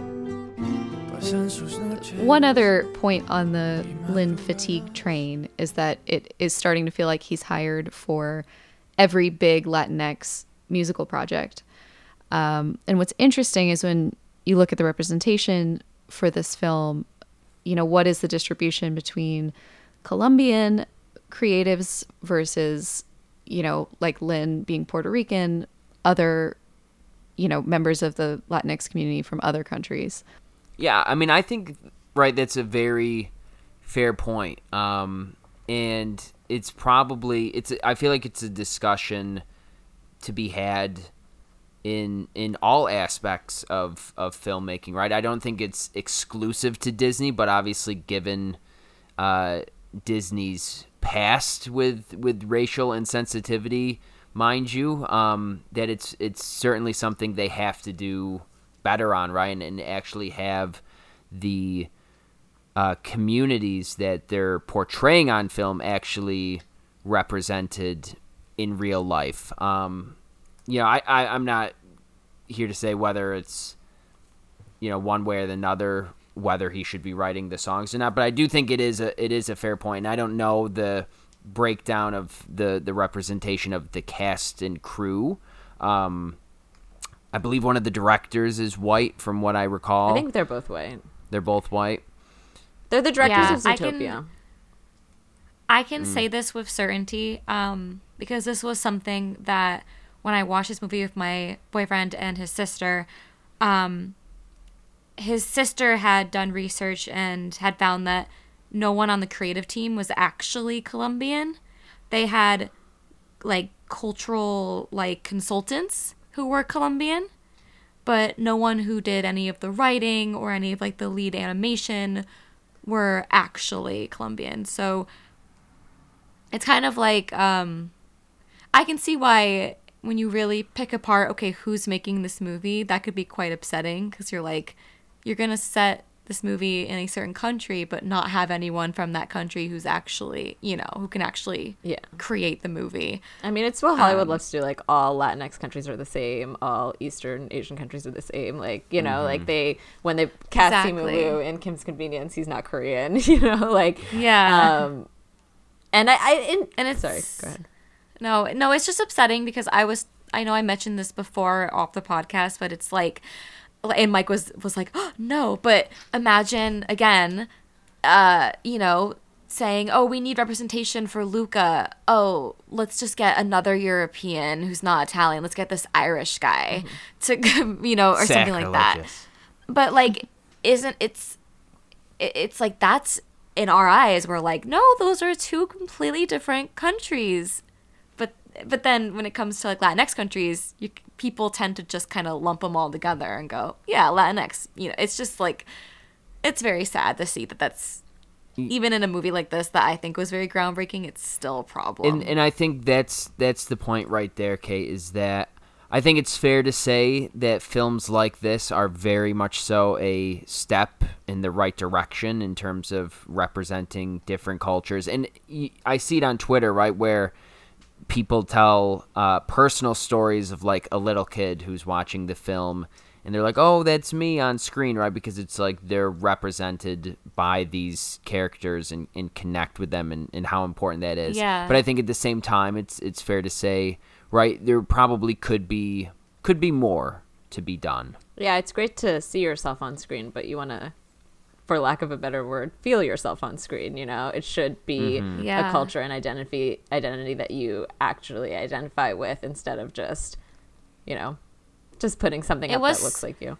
pasan sus noches. One other point on the Lin fatigue train is that it is starting to feel like he's hired for every big Latinx musical project. Um, and what's interesting is when you look at the representation for this film, you know, what is the distribution between Colombian creatives versus, you know, like Lin being Puerto Rican, other, you know, members of the Latinx community from other countries. Yeah, I mean, I think right. That's a very fair point. Um, and it's probably it's. I feel like it's a discussion to be had in in all aspects of of filmmaking. Right. I don't think it's exclusive to Disney, but obviously, given uh, Disney's past with with racial insensitivity, mind you. Um, that it's it's certainly something they have to do better on, right? And, and actually have the uh, communities that they're portraying on film actually represented in real life. Um, you know, I, I I'm not here to say whether it's you know one way or another whether he should be writing the songs or not, but I do think it is a it is a fair point. And I don't know the breakdown of the the representation of the cast and crew. Um, I believe one of the directors is white, from what I recall. I think they're both white. they're both white. They're the directors Yeah, of I can- Zootopia. I can say this with certainty um, because this was something that when I watched this movie with my boyfriend and his sister, um, his sister had done research and had found that no one on the creative team was actually Colombian. They had like cultural like consultants who were Colombian, but no one who did any of the writing or any of like the lead animation were actually Colombian. So it's kind of like um I can see why when you really pick apart okay who's making this movie that could be quite upsetting because you're like you're gonna set this movie in a certain country but not have anyone from that country who's actually you know who can actually Yeah. create the movie I mean, it's what Hollywood Um, loves to do. Like, all Latinx countries are the same. All Eastern Asian countries are the same. Like, you know, like they when they cast Exactly. Simu in Kim's Convenience, he's not Korean. <laughs> You know, like Yeah. Um, and I, I in, And it's- sorry. Go ahead. No, no, it's just upsetting because I was I know I mentioned this before off the podcast, but it's like and Mike was was like, oh, "No, but imagine again uh, you know, saying, "Oh, we need representation for Luca. Oh, let's just get another European who's not Italian. Let's get this Irish guy to <laughs> you know, or something like that." But like isn't it's it- it's like that's in our eyes we're like, "No, those are two completely different countries." But then when it comes to like Latinx countries, you, people tend to just kind of lump them all together and go, yeah, Latinx. You know, it's just like it's very sad to see that that's mm. even in a movie like this that I think was very groundbreaking. It's still a problem. and and I think that's that's the point right there, Kate. Is that I think it's fair to say that films like this are very much so a step in the right direction in terms of representing different cultures, and I see it on Twitter, right, where people tell uh, personal stories of like a little kid who's watching the film and they're like oh that's me on screen right? Because it's like they're represented by these characters and, and connect with them and, and how important that is. Yeah. but i think at the same time it's it's fair to say right there probably could be could be more to be done. Yeah, it's great to see yourself on screen, but you want to, for lack of a better word, feel yourself on screen. You know, it should be Yeah. a culture and identity identity that you actually identify with instead of just, you know, just putting something It up was- that looks like you.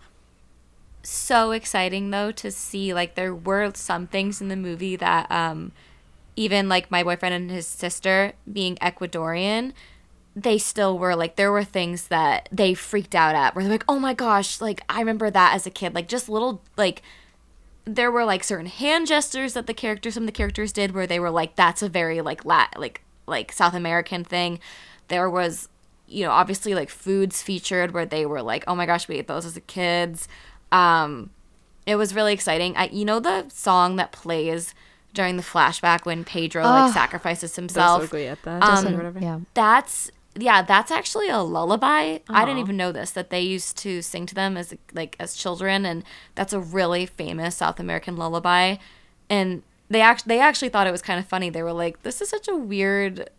so exciting though to see like there were some things in the movie that um even like my boyfriend and his sister being Ecuadorian they still were like there were things that they freaked out at where they're like oh my gosh like I remember that as a kid like just little like there were like certain hand gestures that the characters some of the characters did where they were like that's a very like lat like like South American thing. There was you know obviously like foods featured where they were like oh my gosh we ate those as a kids. Um it was really exciting. I you know the song that plays during the flashback when Pedro like sacrifices himself? Dos Oruguitas Um, or whatever. Yeah. that's yeah, that's actually a lullaby. I didn't even know this that they used to sing to them as like as children, and that's a really famous South American lullaby. And they actually they actually thought it was kind of funny. They were like, "This is such a weird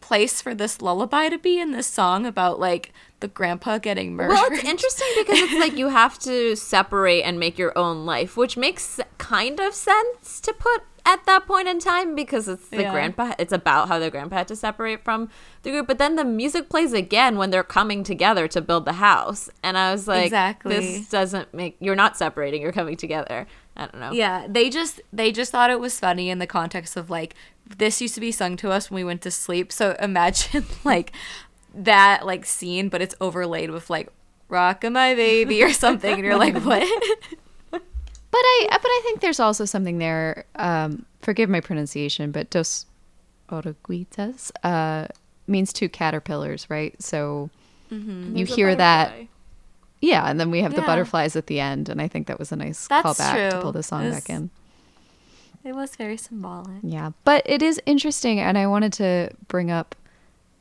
place for this lullaby to be in this song about like the grandpa getting murdered." Well, it's interesting because it's like you have to separate and make your own life, which makes kind of sense to put at that point in time because it's the Yeah. grandpa. It's about how the grandpa had to separate from the group, but then the music plays again when they're coming together to build the house, and I was like, Exactly. this doesn't make. You're not separating. You're coming together. I don't know. Yeah, they just they just thought it was funny in the context of like this used to be sung to us when we went to sleep. So <laughs> imagine like that like scene, but it's overlaid with like "Rock my baby" or something, and you're like, <laughs> what? But I but I think there's also something there. Um, forgive my pronunciation, but dos oruguitas uh, means two caterpillars, right? So you hear that, yeah, and then we have the butterflies at the end, and I think that was a nice That's callback to pull the song It's- back in. It was very symbolic. Yeah, but it is interesting, and I wanted to bring up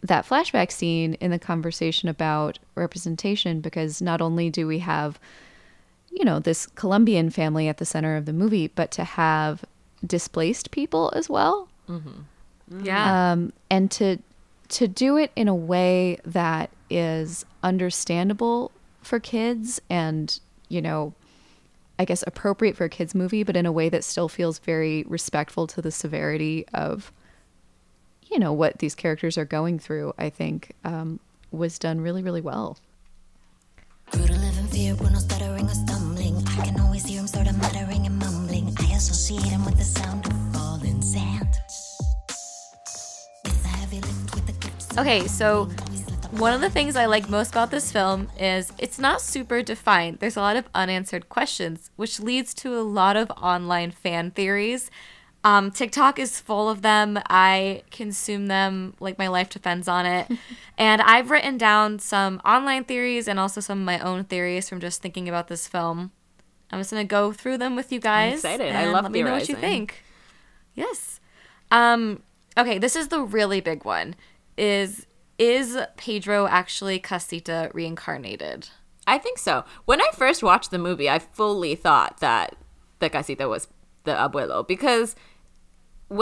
that flashback scene in the conversation about representation because not only do we have, you know, this Colombian family at the center of the movie, but to have displaced people as well, Yeah. um, and to to do it in a way that is understandable for kids and you know I guess appropriate for a kids movie, but in a way that still feels very respectful to the severity of, you know, what these characters are going through. I think um, was done really, really well. I can always hear him sort of muttering and mumbling. I associate him with the sound of falling sand. It's a heavy lift with the grips of Okay, so always let the one of the things I like most about this film is it's not super defined. There's a lot of unanswered questions, which leads to a lot of online fan theories. Um, TikTok is full of them. I consume them like my life depends on it. <laughs> and I've written down some online theories and also some of my own theories from just thinking about this film. I'm just gonna go through them with you guys. I'm excited. I love let me know what you think. Yes. Um, okay, this is the really big one. Is is Pedro actually Casita reincarnated? I think so. When I first watched the movie, I fully thought that the casita was the abuelo because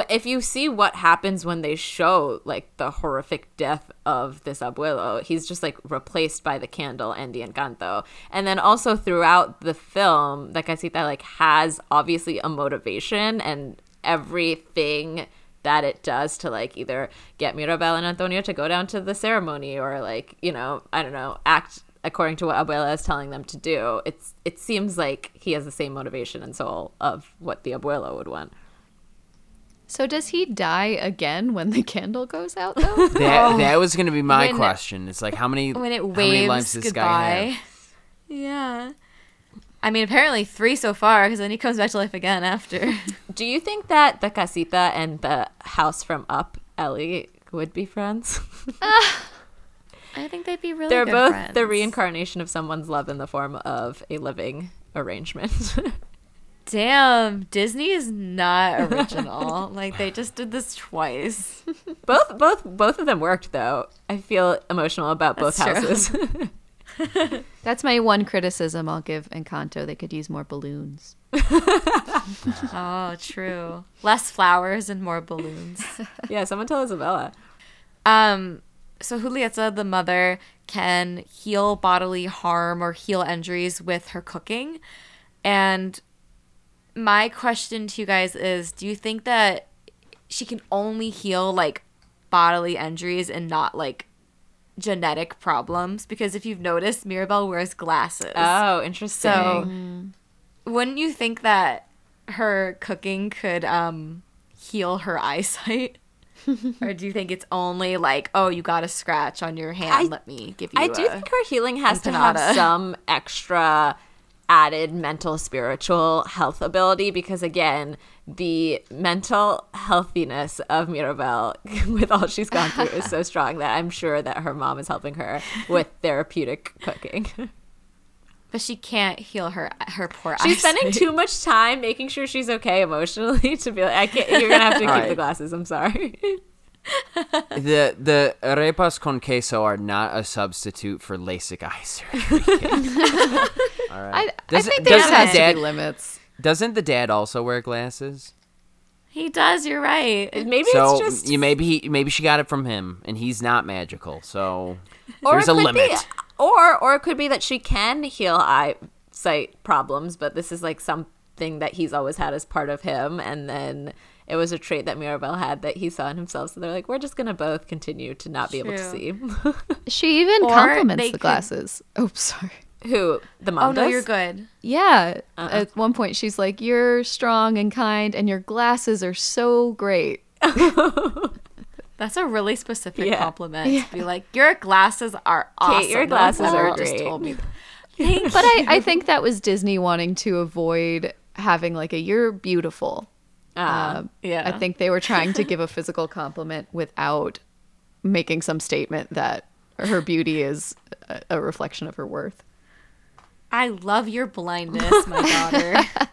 if you see what happens when they show like the horrific death of this abuelo, he's just like replaced by the candle and the encanto. And then also throughout the film, the casita like has obviously a motivation and everything that it does to like either get Mirabel and Antonio to go down to the ceremony or like, you know, I don't know, act according to what Abuela is telling them to do. It's it seems like he has the same motivation and soul of what the Abuelo would want. So does he die again when the candle goes out though? <laughs> That oh. that was gonna be my When- question. It's like how many When it how many lives waves this guy goodbye. have? <laughs> Yeah. I mean, apparently three so far, because then he comes back to life again after. <laughs> Do you think that the casita and the house from Up, Ellie, would be friends? I think they'd be really. They're good both friends. the reincarnation of someone's love in the form of a living arrangement. Damn, Disney is not <laughs> original. like they just did this twice. <laughs> both both both of them worked though. I feel emotional about both That's true. houses. <laughs> That's my one criticism I'll give Encanto. They could use more balloons. Oh, true. Less flowers and more balloons. yeah, someone tell Isabela. Um, so Julieta, the mother, can heal bodily harm or heal injuries with her cooking. And my question to you guys is do you think that she can only heal like bodily injuries and not like genetic problems? Because if you've noticed, Mirabel wears glasses. Oh, interesting. So, wouldn't you think that her cooking could um heal her eyesight? <laughs> or do you think it's only like, oh, you got a scratch on your hand? I- Let me give you. I do a-" think her healing has to have some extra added mental spiritual health ability because again the mental healthiness of Mirabel <laughs> with all she's gone through is so <laughs> strong that I'm sure that her mom is helping her with therapeutic cooking. <laughs> but she can't heal her her poor She's spending too much time making sure she's okay emotionally to be like I can't you're gonna have to keep the glasses, I'm sorry. The the arepas con queso are not a substitute for LASIK eye surgery. All right. I, I Does it- think there has the dad- to be limits. Doesn't the dad also wear glasses? He does. You're right. Maybe so it's just you maybe he maybe she got it from him, and he's not magical. So there's a limit. Be, or or it could be that she can heal eyesight problems, but this is like something that he's always had as part of him, and then it was a trait that Mirabel had that he saw in himself. So they're like, we're just gonna both continue to not be able to see. <laughs> She even Or compliments the could- glasses. Oh, sorry. Who the mom oh no, does? you're good. Yeah. Uh-uh. At one point, she's like, "You're strong and kind, and your glasses are so great." <laughs> That's a really specific Yeah. compliment. To be like, your glasses are awesome. Kate, your glasses ever are just great. told me. <laughs> Thank But I, I think that was Disney wanting to avoid having like a "you're beautiful." Ah, Um, yeah. I think they were trying to <laughs> give a physical compliment without making some statement that her beauty is a, a reflection of her worth. I love your blindness, my <laughs> daughter.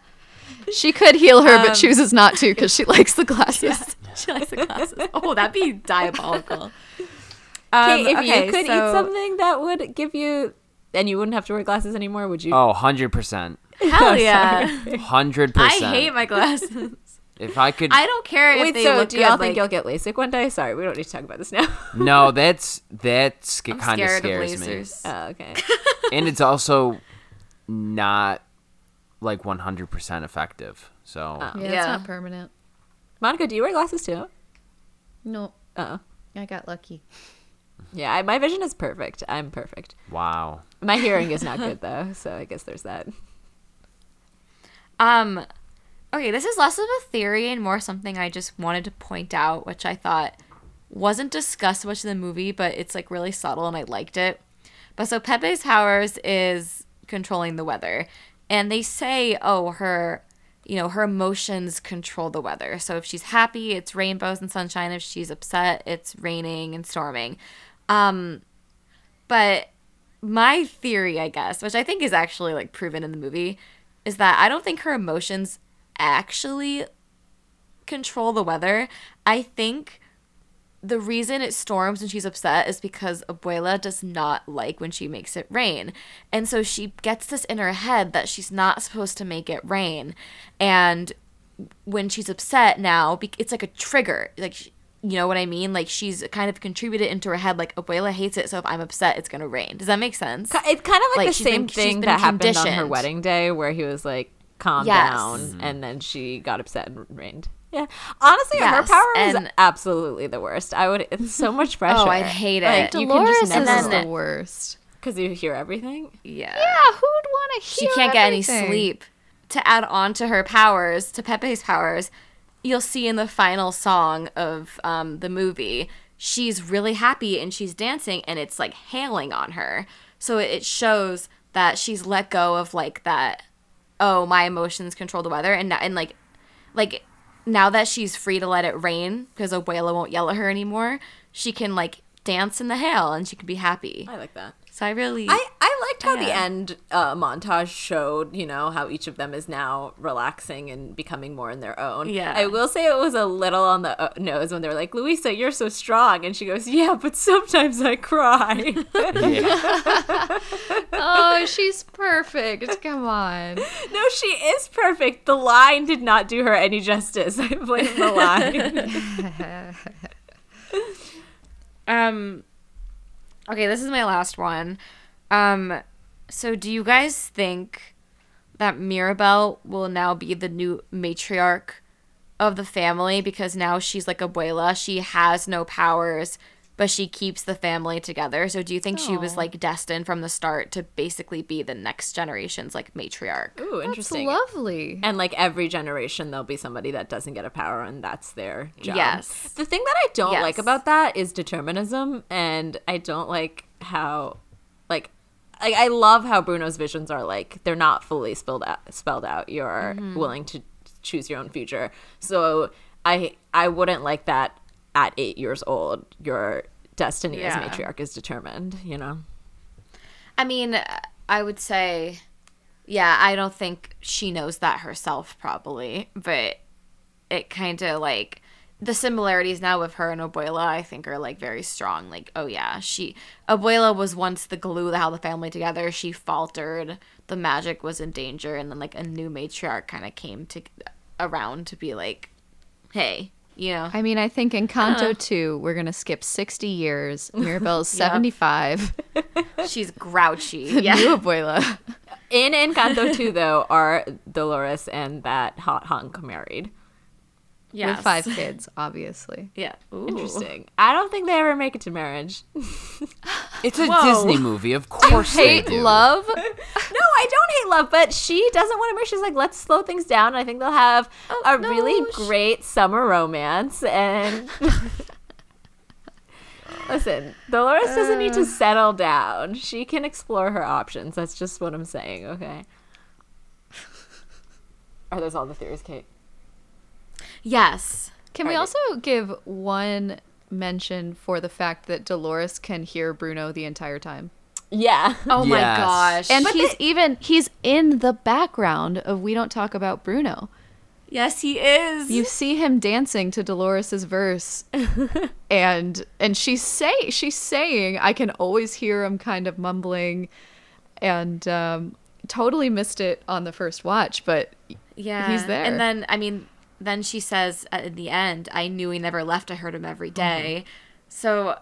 She could heal her, Um, but chooses not to because she likes the glasses. she likes the glasses. Oh, that'd be diabolical. Um, if okay, you could so- eat something that would give you, and you wouldn't have to wear glasses anymore, would you? Oh, 100%. hell <laughs> yeah. 100%. I hate my glasses. If I could I don't care if Wait, they so look do y'all like, think you'll get LASIK one day? Sorry, we don't need to talk about this now. No, that's that's kind of scared of scares me. oh, okay. And it's also not like 100% effective. So Oh. Yeah, Yeah. it's not permanent. Monica, do you wear glasses too? No, Oh. I got lucky. Yeah, I, my vision is perfect. I'm perfect. wow. My hearing is not good though, so I guess there's that. Um, okay, this is less of a theory and more something I just wanted to point out, which I thought wasn't discussed much in the movie, but it's like really subtle and I liked it. But so Pepa's powers is controlling the weather, and they say, oh, her, you know, her emotions control the weather. So if she's happy, it's rainbows and sunshine. If she's upset, it's raining and storming. Um, but my theory, I guess, which I think is actually like proven in the movie, is that I don't think her emotions actually control the weather. I think the reason it storms when she's upset is because Abuela does not like when she makes it rain. And so she gets this in her head that she's not supposed to make it rain. And when she's upset now, it's like a trigger. Like, sh- you know what I mean? Like, she's kind of contributed into her head, like, Abuela hates it, so if I'm upset, it's going to rain. Does that make sense? It's kind of like, Like, the same been- thing that happened on her wedding day, where he was like, "Calm Yes. down," mm-hmm. and then she got upset and rained. <laughs> Yeah, honestly, her Yes, power is absolutely the worst. I would. It's so much pressure. <laughs> Oh, I'd hate Like, it. you can Dolores just is the worst. because you hear everything. Yeah. Yeah, who'd want to hear? she can't get any sleep. To add on to her powers, to Pepa's powers, you'll see in the final song of um, the movie, she's really happy and she's dancing and it's like hailing on her. So it- it shows that she's let go of like that. Oh, my emotions control the weather, and and like, like now that she's free to let it rain because Abuela won't yell at her anymore, she can like dance in the hail and she can be happy. I like that. So I really, I, I liked how the end uh, montage showed, you know, how each of them is now relaxing and becoming more in their own. Yeah. I will say it was a little on the uh, nose when they were like, Luisa, you're so strong. And she goes, Yeah, but sometimes I cry. <laughs> <laughs> Oh, she's perfect. Come on. no, she is perfect. The line did not do her any justice. <laughs> I blame the line. Um Okay, this is my last one. Um so do you guys think that Mirabel will now be the new matriarch of the family? Because now she's like abuela, she has no powers, but she keeps the family together. So do you think she was like destined from the start to basically be the next generation's like matriarch? Ooh, That's interesting. lovely. and like every generation, there'll be somebody that doesn't get a power, and that's their job. Yes. The thing that I don't Yes. like about that is determinism, and I don't like how, like, like I love how Bruno's visions are like they're not fully spelled out. Spelled out. You're Mm-hmm. willing to choose your own future. So I I wouldn't like that at eight years old. Your destiny Yeah. as matriarch is determined. You know. I mean, I would say, yeah, I don't think she knows that herself, probably, but it kind of like the similarities now with her and Abuela, I think, are like very strong. Like, oh yeah, she Abuela was once the glue that held the family together. She faltered, the magic was in danger, and then like a new matriarch kind of came to around to be like, hey, you know, I mean, I think in uh-huh. Kanto 2, we're going to skip 60 years. <laughs> Mirabel's 75. <laughs> she's grouchy. <laughs> Yeah, New abuela. In Encanto 2, though, are Dolores and that hot hunk married. Yes. With five <laughs> kids, obviously. Yeah, Ooh. Interesting. I don't think they ever make it to marriage. <laughs> It's a Whoa. Disney movie, of <laughs> course they Hate do. love. no, I don't hate love, but she doesn't want to marry. She's like, let's slow things down. I think they'll have oh, a no, really sh- great summer romance. And listen, Dolores doesn't need to uh. settle down. She can explore her options. That's just what I'm saying. Okay. Are those all the theories, Kate? Yes. Can we also give one mention for the fact that Dolores can hear Bruno the entire time? Yeah. Oh my Yes. gosh. And he's even he's in the background of We Don't Talk About Bruno. yes, he is. You see him dancing to Dolores's verse, <laughs> and and she's say she's saying I can always hear him kind of mumbling, and um, totally missed it on the first watch, but yeah. he's there. And then, I mean, then she says at in the end, I knew he never left. I heard him every mm-hmm. day." So,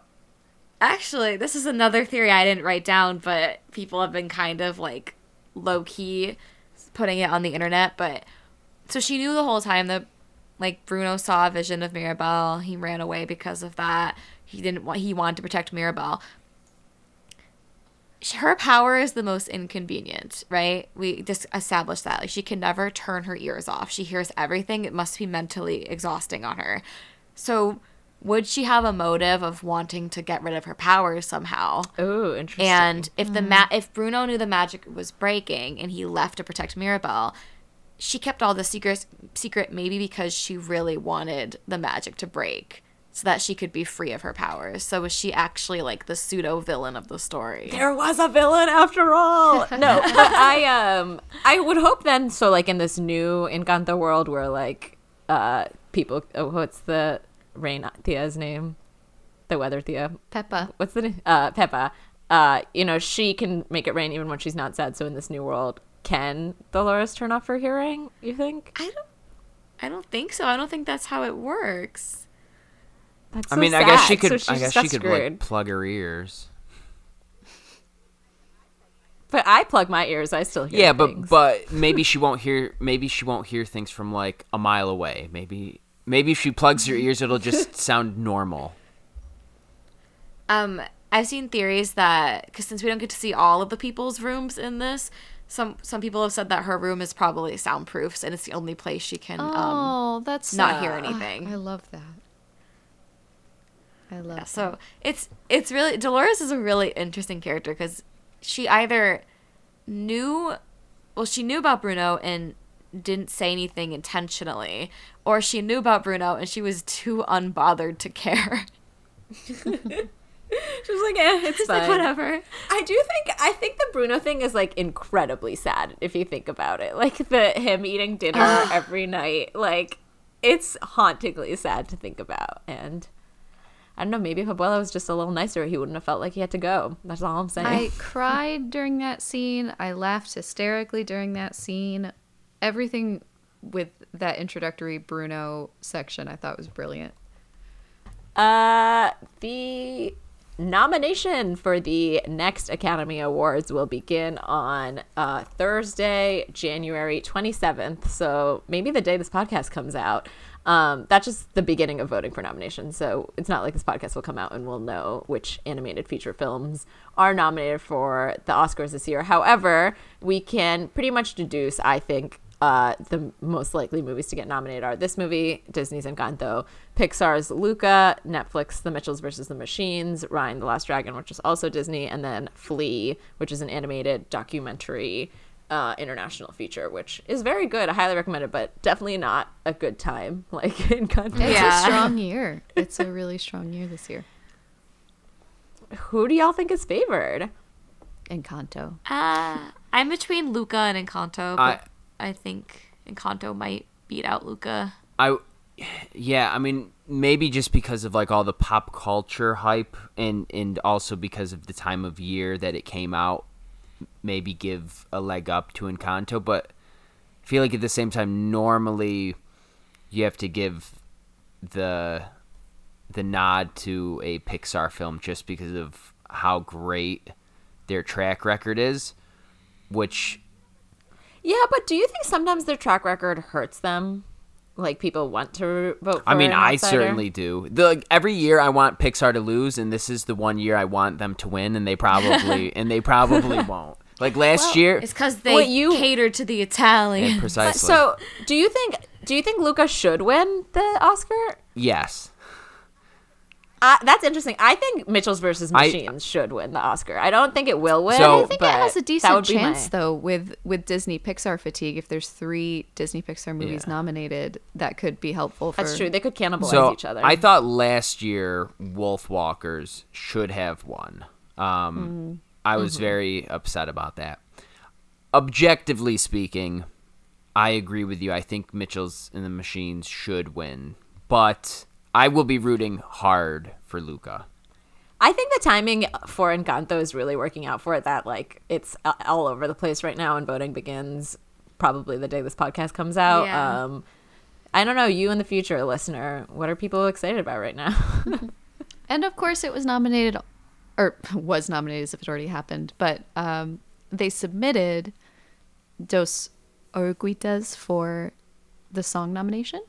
actually, this is another theory I didn't write down, but people have been kind of like low key putting it on the internet. But so she knew the whole time that like Bruno saw a vision of Mirabel. He ran away because of that. He didn't want. He wanted to protect Mirabel. Her power is the most inconvenient, right? We just established that. Like she can never turn her ears off. She hears everything. It must be mentally exhausting on her. So, would she have a motive of wanting to get rid of her powers somehow? Oh, interesting. And if the mm. ma- if Bruno knew the magic was breaking and he left to protect Mirabel, she kept all the secrets secret maybe because she really wanted the magic to break so that she could be free of her powers. So was she actually like the pseudo villain of the story? there was a villain after all. <laughs> No, but I um I would hope then. So like in this new Encanto world where like uh people, oh, what's the rain Thea's name? The weather Thea. Pepa. What's the name? Uh, Pepa. Uh, you know she can make it rain even when she's not sad. So in this new world, can Dolores turn off her hearing? You think? I don't I don't think so. I don't think that's how it works. That's I so mean, I guess she could. So I guess she could screwed. like plug her ears. But I plug my ears. I still hear. Yeah, but things. but <laughs> maybe she won't hear. Maybe she won't hear things from like a mile away. Maybe maybe if she plugs her ears, it'll just <laughs> sound normal. Um, I've seen theories that because since we don't get to see all of the people's rooms in this, some some people have said that her room is probably soundproof and it's the only place she can. Um, Oh, that's not hear uh, anything. I love that. I love yeah, so it's it's really Dolores is a really interesting character because she either knew, well, she knew about Bruno and didn't say anything intentionally, or she knew about Bruno and she was too unbothered to care. <laughs> she was like, eh, it's fine. like whatever. I do think I think the Bruno thing is like incredibly sad if you think about it. Like the him eating dinner <sighs> every night. Like it's hauntingly sad to think about. And I don't know, maybe if Abuela was just a little nicer, he wouldn't have felt like he had to go. That's all I'm saying. I cried during that scene. I laughed hysterically during that scene. Everything with that introductory Bruno section I thought was brilliant. Uh, the nomination for the next Academy Awards will begin on uh, Thursday, January 27th. So maybe the day this podcast comes out. Um, that's just the beginning of voting for nominations. So it's not like this podcast will come out and we'll know which animated feature films are nominated for the Oscars this year. However, we can pretty much deduce, I think, uh, the most likely movies to get nominated are this movie, Disney's Encanto, Pixar's Luca, Netflix, The Mitchells versus the Machines, Raya and the Last Dragon, which is also Disney, and then Flee, which is an animated documentary uh, international feature, which is very good. I highly recommend it, but definitely not a good time <laughs> like Encanto. It's Yeah. a strong year. It's a really strong year this year. Who do y'all think is favored? Encanto. Uh, I'm between Luca and Encanto, but I, think Encanto might beat out Luca. I, yeah, I mean, maybe just because of like all the pop culture hype, and and also because of the time of year that it came out, maybe give a leg up to Encanto. But I feel like at the same time, normally you have to give the the nod to a Pixar film just because of how great their track record is, which Yeah, but do you think sometimes their track record hurts them? Like people want to vote for I mean, an I certainly do. The like, every year I want Pixar to lose, and this is the one year I want them to win, and they probably <laughs> and they probably <laughs> won't. Like last year, It's because they Wait, you- catered to the Italian. Precisely. So, do you think do you think Luca should win the Oscar? yes, Uh, that's interesting. I think Mitchells versus I- Machines should win the Oscar. I don't think it will win. So- I think but it has a decent would be my- chance though with with Disney Pixar fatigue. If there's three Disney Pixar movies Yeah. nominated, that could be helpful. For, That's true. They could cannibalize so each other. I thought last year Wolfwalkers should have won. Um, I was Mm-hmm. very upset about that. Objectively speaking, I agree with you. I think Mitchells and the Machines should win, but I will be rooting hard for Luca. I think the timing for Encanto is really working out for it. That like it's all over the place right now, and voting begins probably the day this podcast comes out. Yeah. Um, I don't know. You in the future, listener, what are people excited about right now? <laughs> And of course, it was nominated, or was nominated as if it already happened. But um, they submitted Dos Oruguitas for the song nomination.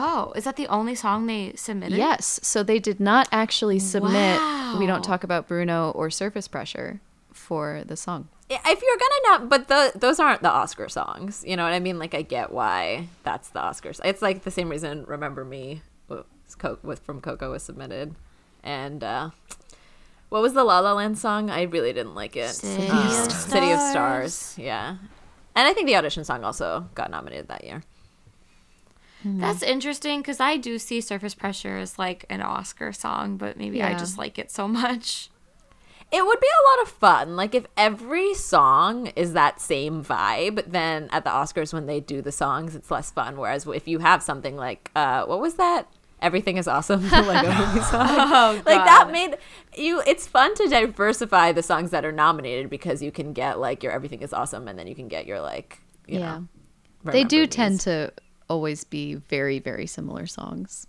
Oh, is that the only song they submitted? Yes. So they did not actually submit We Don't Talk About Bruno or Surface Pressure for the song. if you're gonna not, but the, those aren't the Oscar songs. You know what I mean? Like I get why that's the Oscars. It's like the same reason "Remember Me" was Co- with from Coco was submitted, and uh, what was the La La Land song? I really didn't like it. City Um, of City of Stars. Stars. Yeah, and I think the audition song also got nominated that year. That's interesting because I do see Surface Pressure as like an Oscar song, but maybe I just like it so <laughs> much. It would be a lot of fun. Like if every song is that same vibe, then at the Oscars when they do the songs, it's less fun. Whereas if you have something like, uh, what was that? Everything is awesome. Lego <laughs> movie song. Oh, like that made you. It's fun to diversify the songs that are nominated because you can get like your Everything is awesome, and then you can get your like, you yeah. know. They do tend to always be very, very similar songs.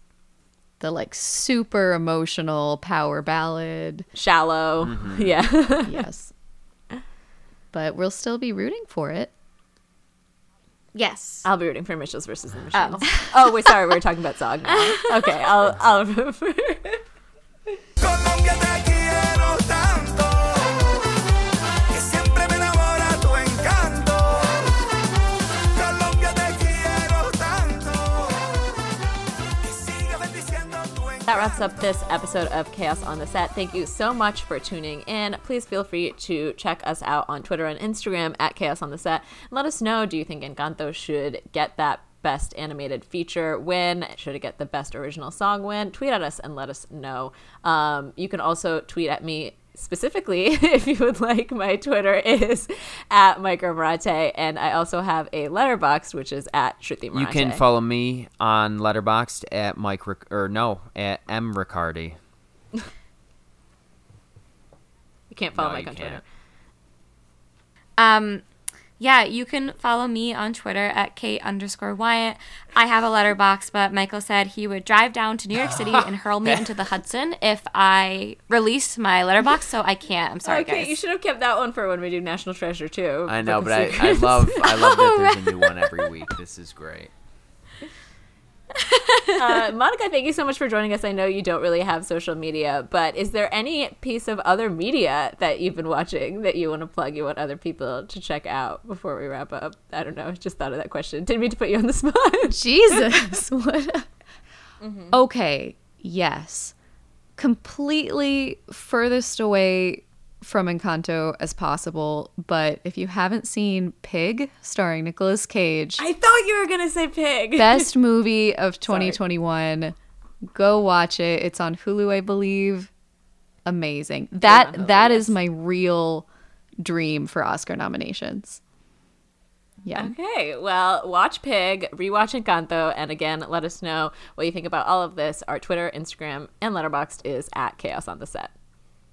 The like super emotional power ballad. shallow. Mm-hmm. Yeah. <laughs> yes. But we'll still be rooting for it. Yes. I'll be rooting for Mitchells versus the Machines. Oh, wait, sorry, we were talking about Zog Now. <laughs> Okay, I'll I'll <laughs> wraps up this episode of Chaos on the Set. Thank you so much for tuning in. Please feel free to check us out on Twitter and Instagram at Chaos on the Set. Let us know do you think Encanto should get that best animated feature win? Should it get the best original song win? Tweet at us and let us know. Um, you can also tweet at me specifically <laughs> if you would like my twitter is at micromarate and i also have a Letterboxd which is at shruti You can follow me on Letterboxd at Mike Ric- or no at M Riccardi. you can't follow No, mike on can't. twitter Um, yeah, you can follow me on Twitter at Kate underscore Wyatt. I have a Letterboxd, but Michael said he would drive down to New York City and <laughs> hurl me into the Hudson if I released my Letterboxd. So I can't. I'm sorry, okay, guys. you should have kept that one for when we do National Treasure too. I know, but I, I love I love that there's a new <laughs> one every week. This is great. <laughs> uh, <laughs> Monica, thank you so much for joining us. I know you don't really have social media, but is there any piece of other media that you've been watching that you want to plug? You want other people to check out before we wrap up? I don't know. Just thought of that question. Didn't mean to put you on the spot. <laughs> Jesus. what? Okay. Yes. Completely furthest away from Encanto as possible. But if you haven't seen Pig, starring Nicolas Cage, I thought you were gonna say pig. best <laughs> movie of 2021, go watch it. It's on Hulu, I believe. Amazing. That that is my real dream for Oscar nominations. Yeah. Okay, well, watch Pig, rewatch Encanto, and again, let us know what you think about all of this. Our Twitter, Instagram, and Letterboxd is at Chaos on the Set.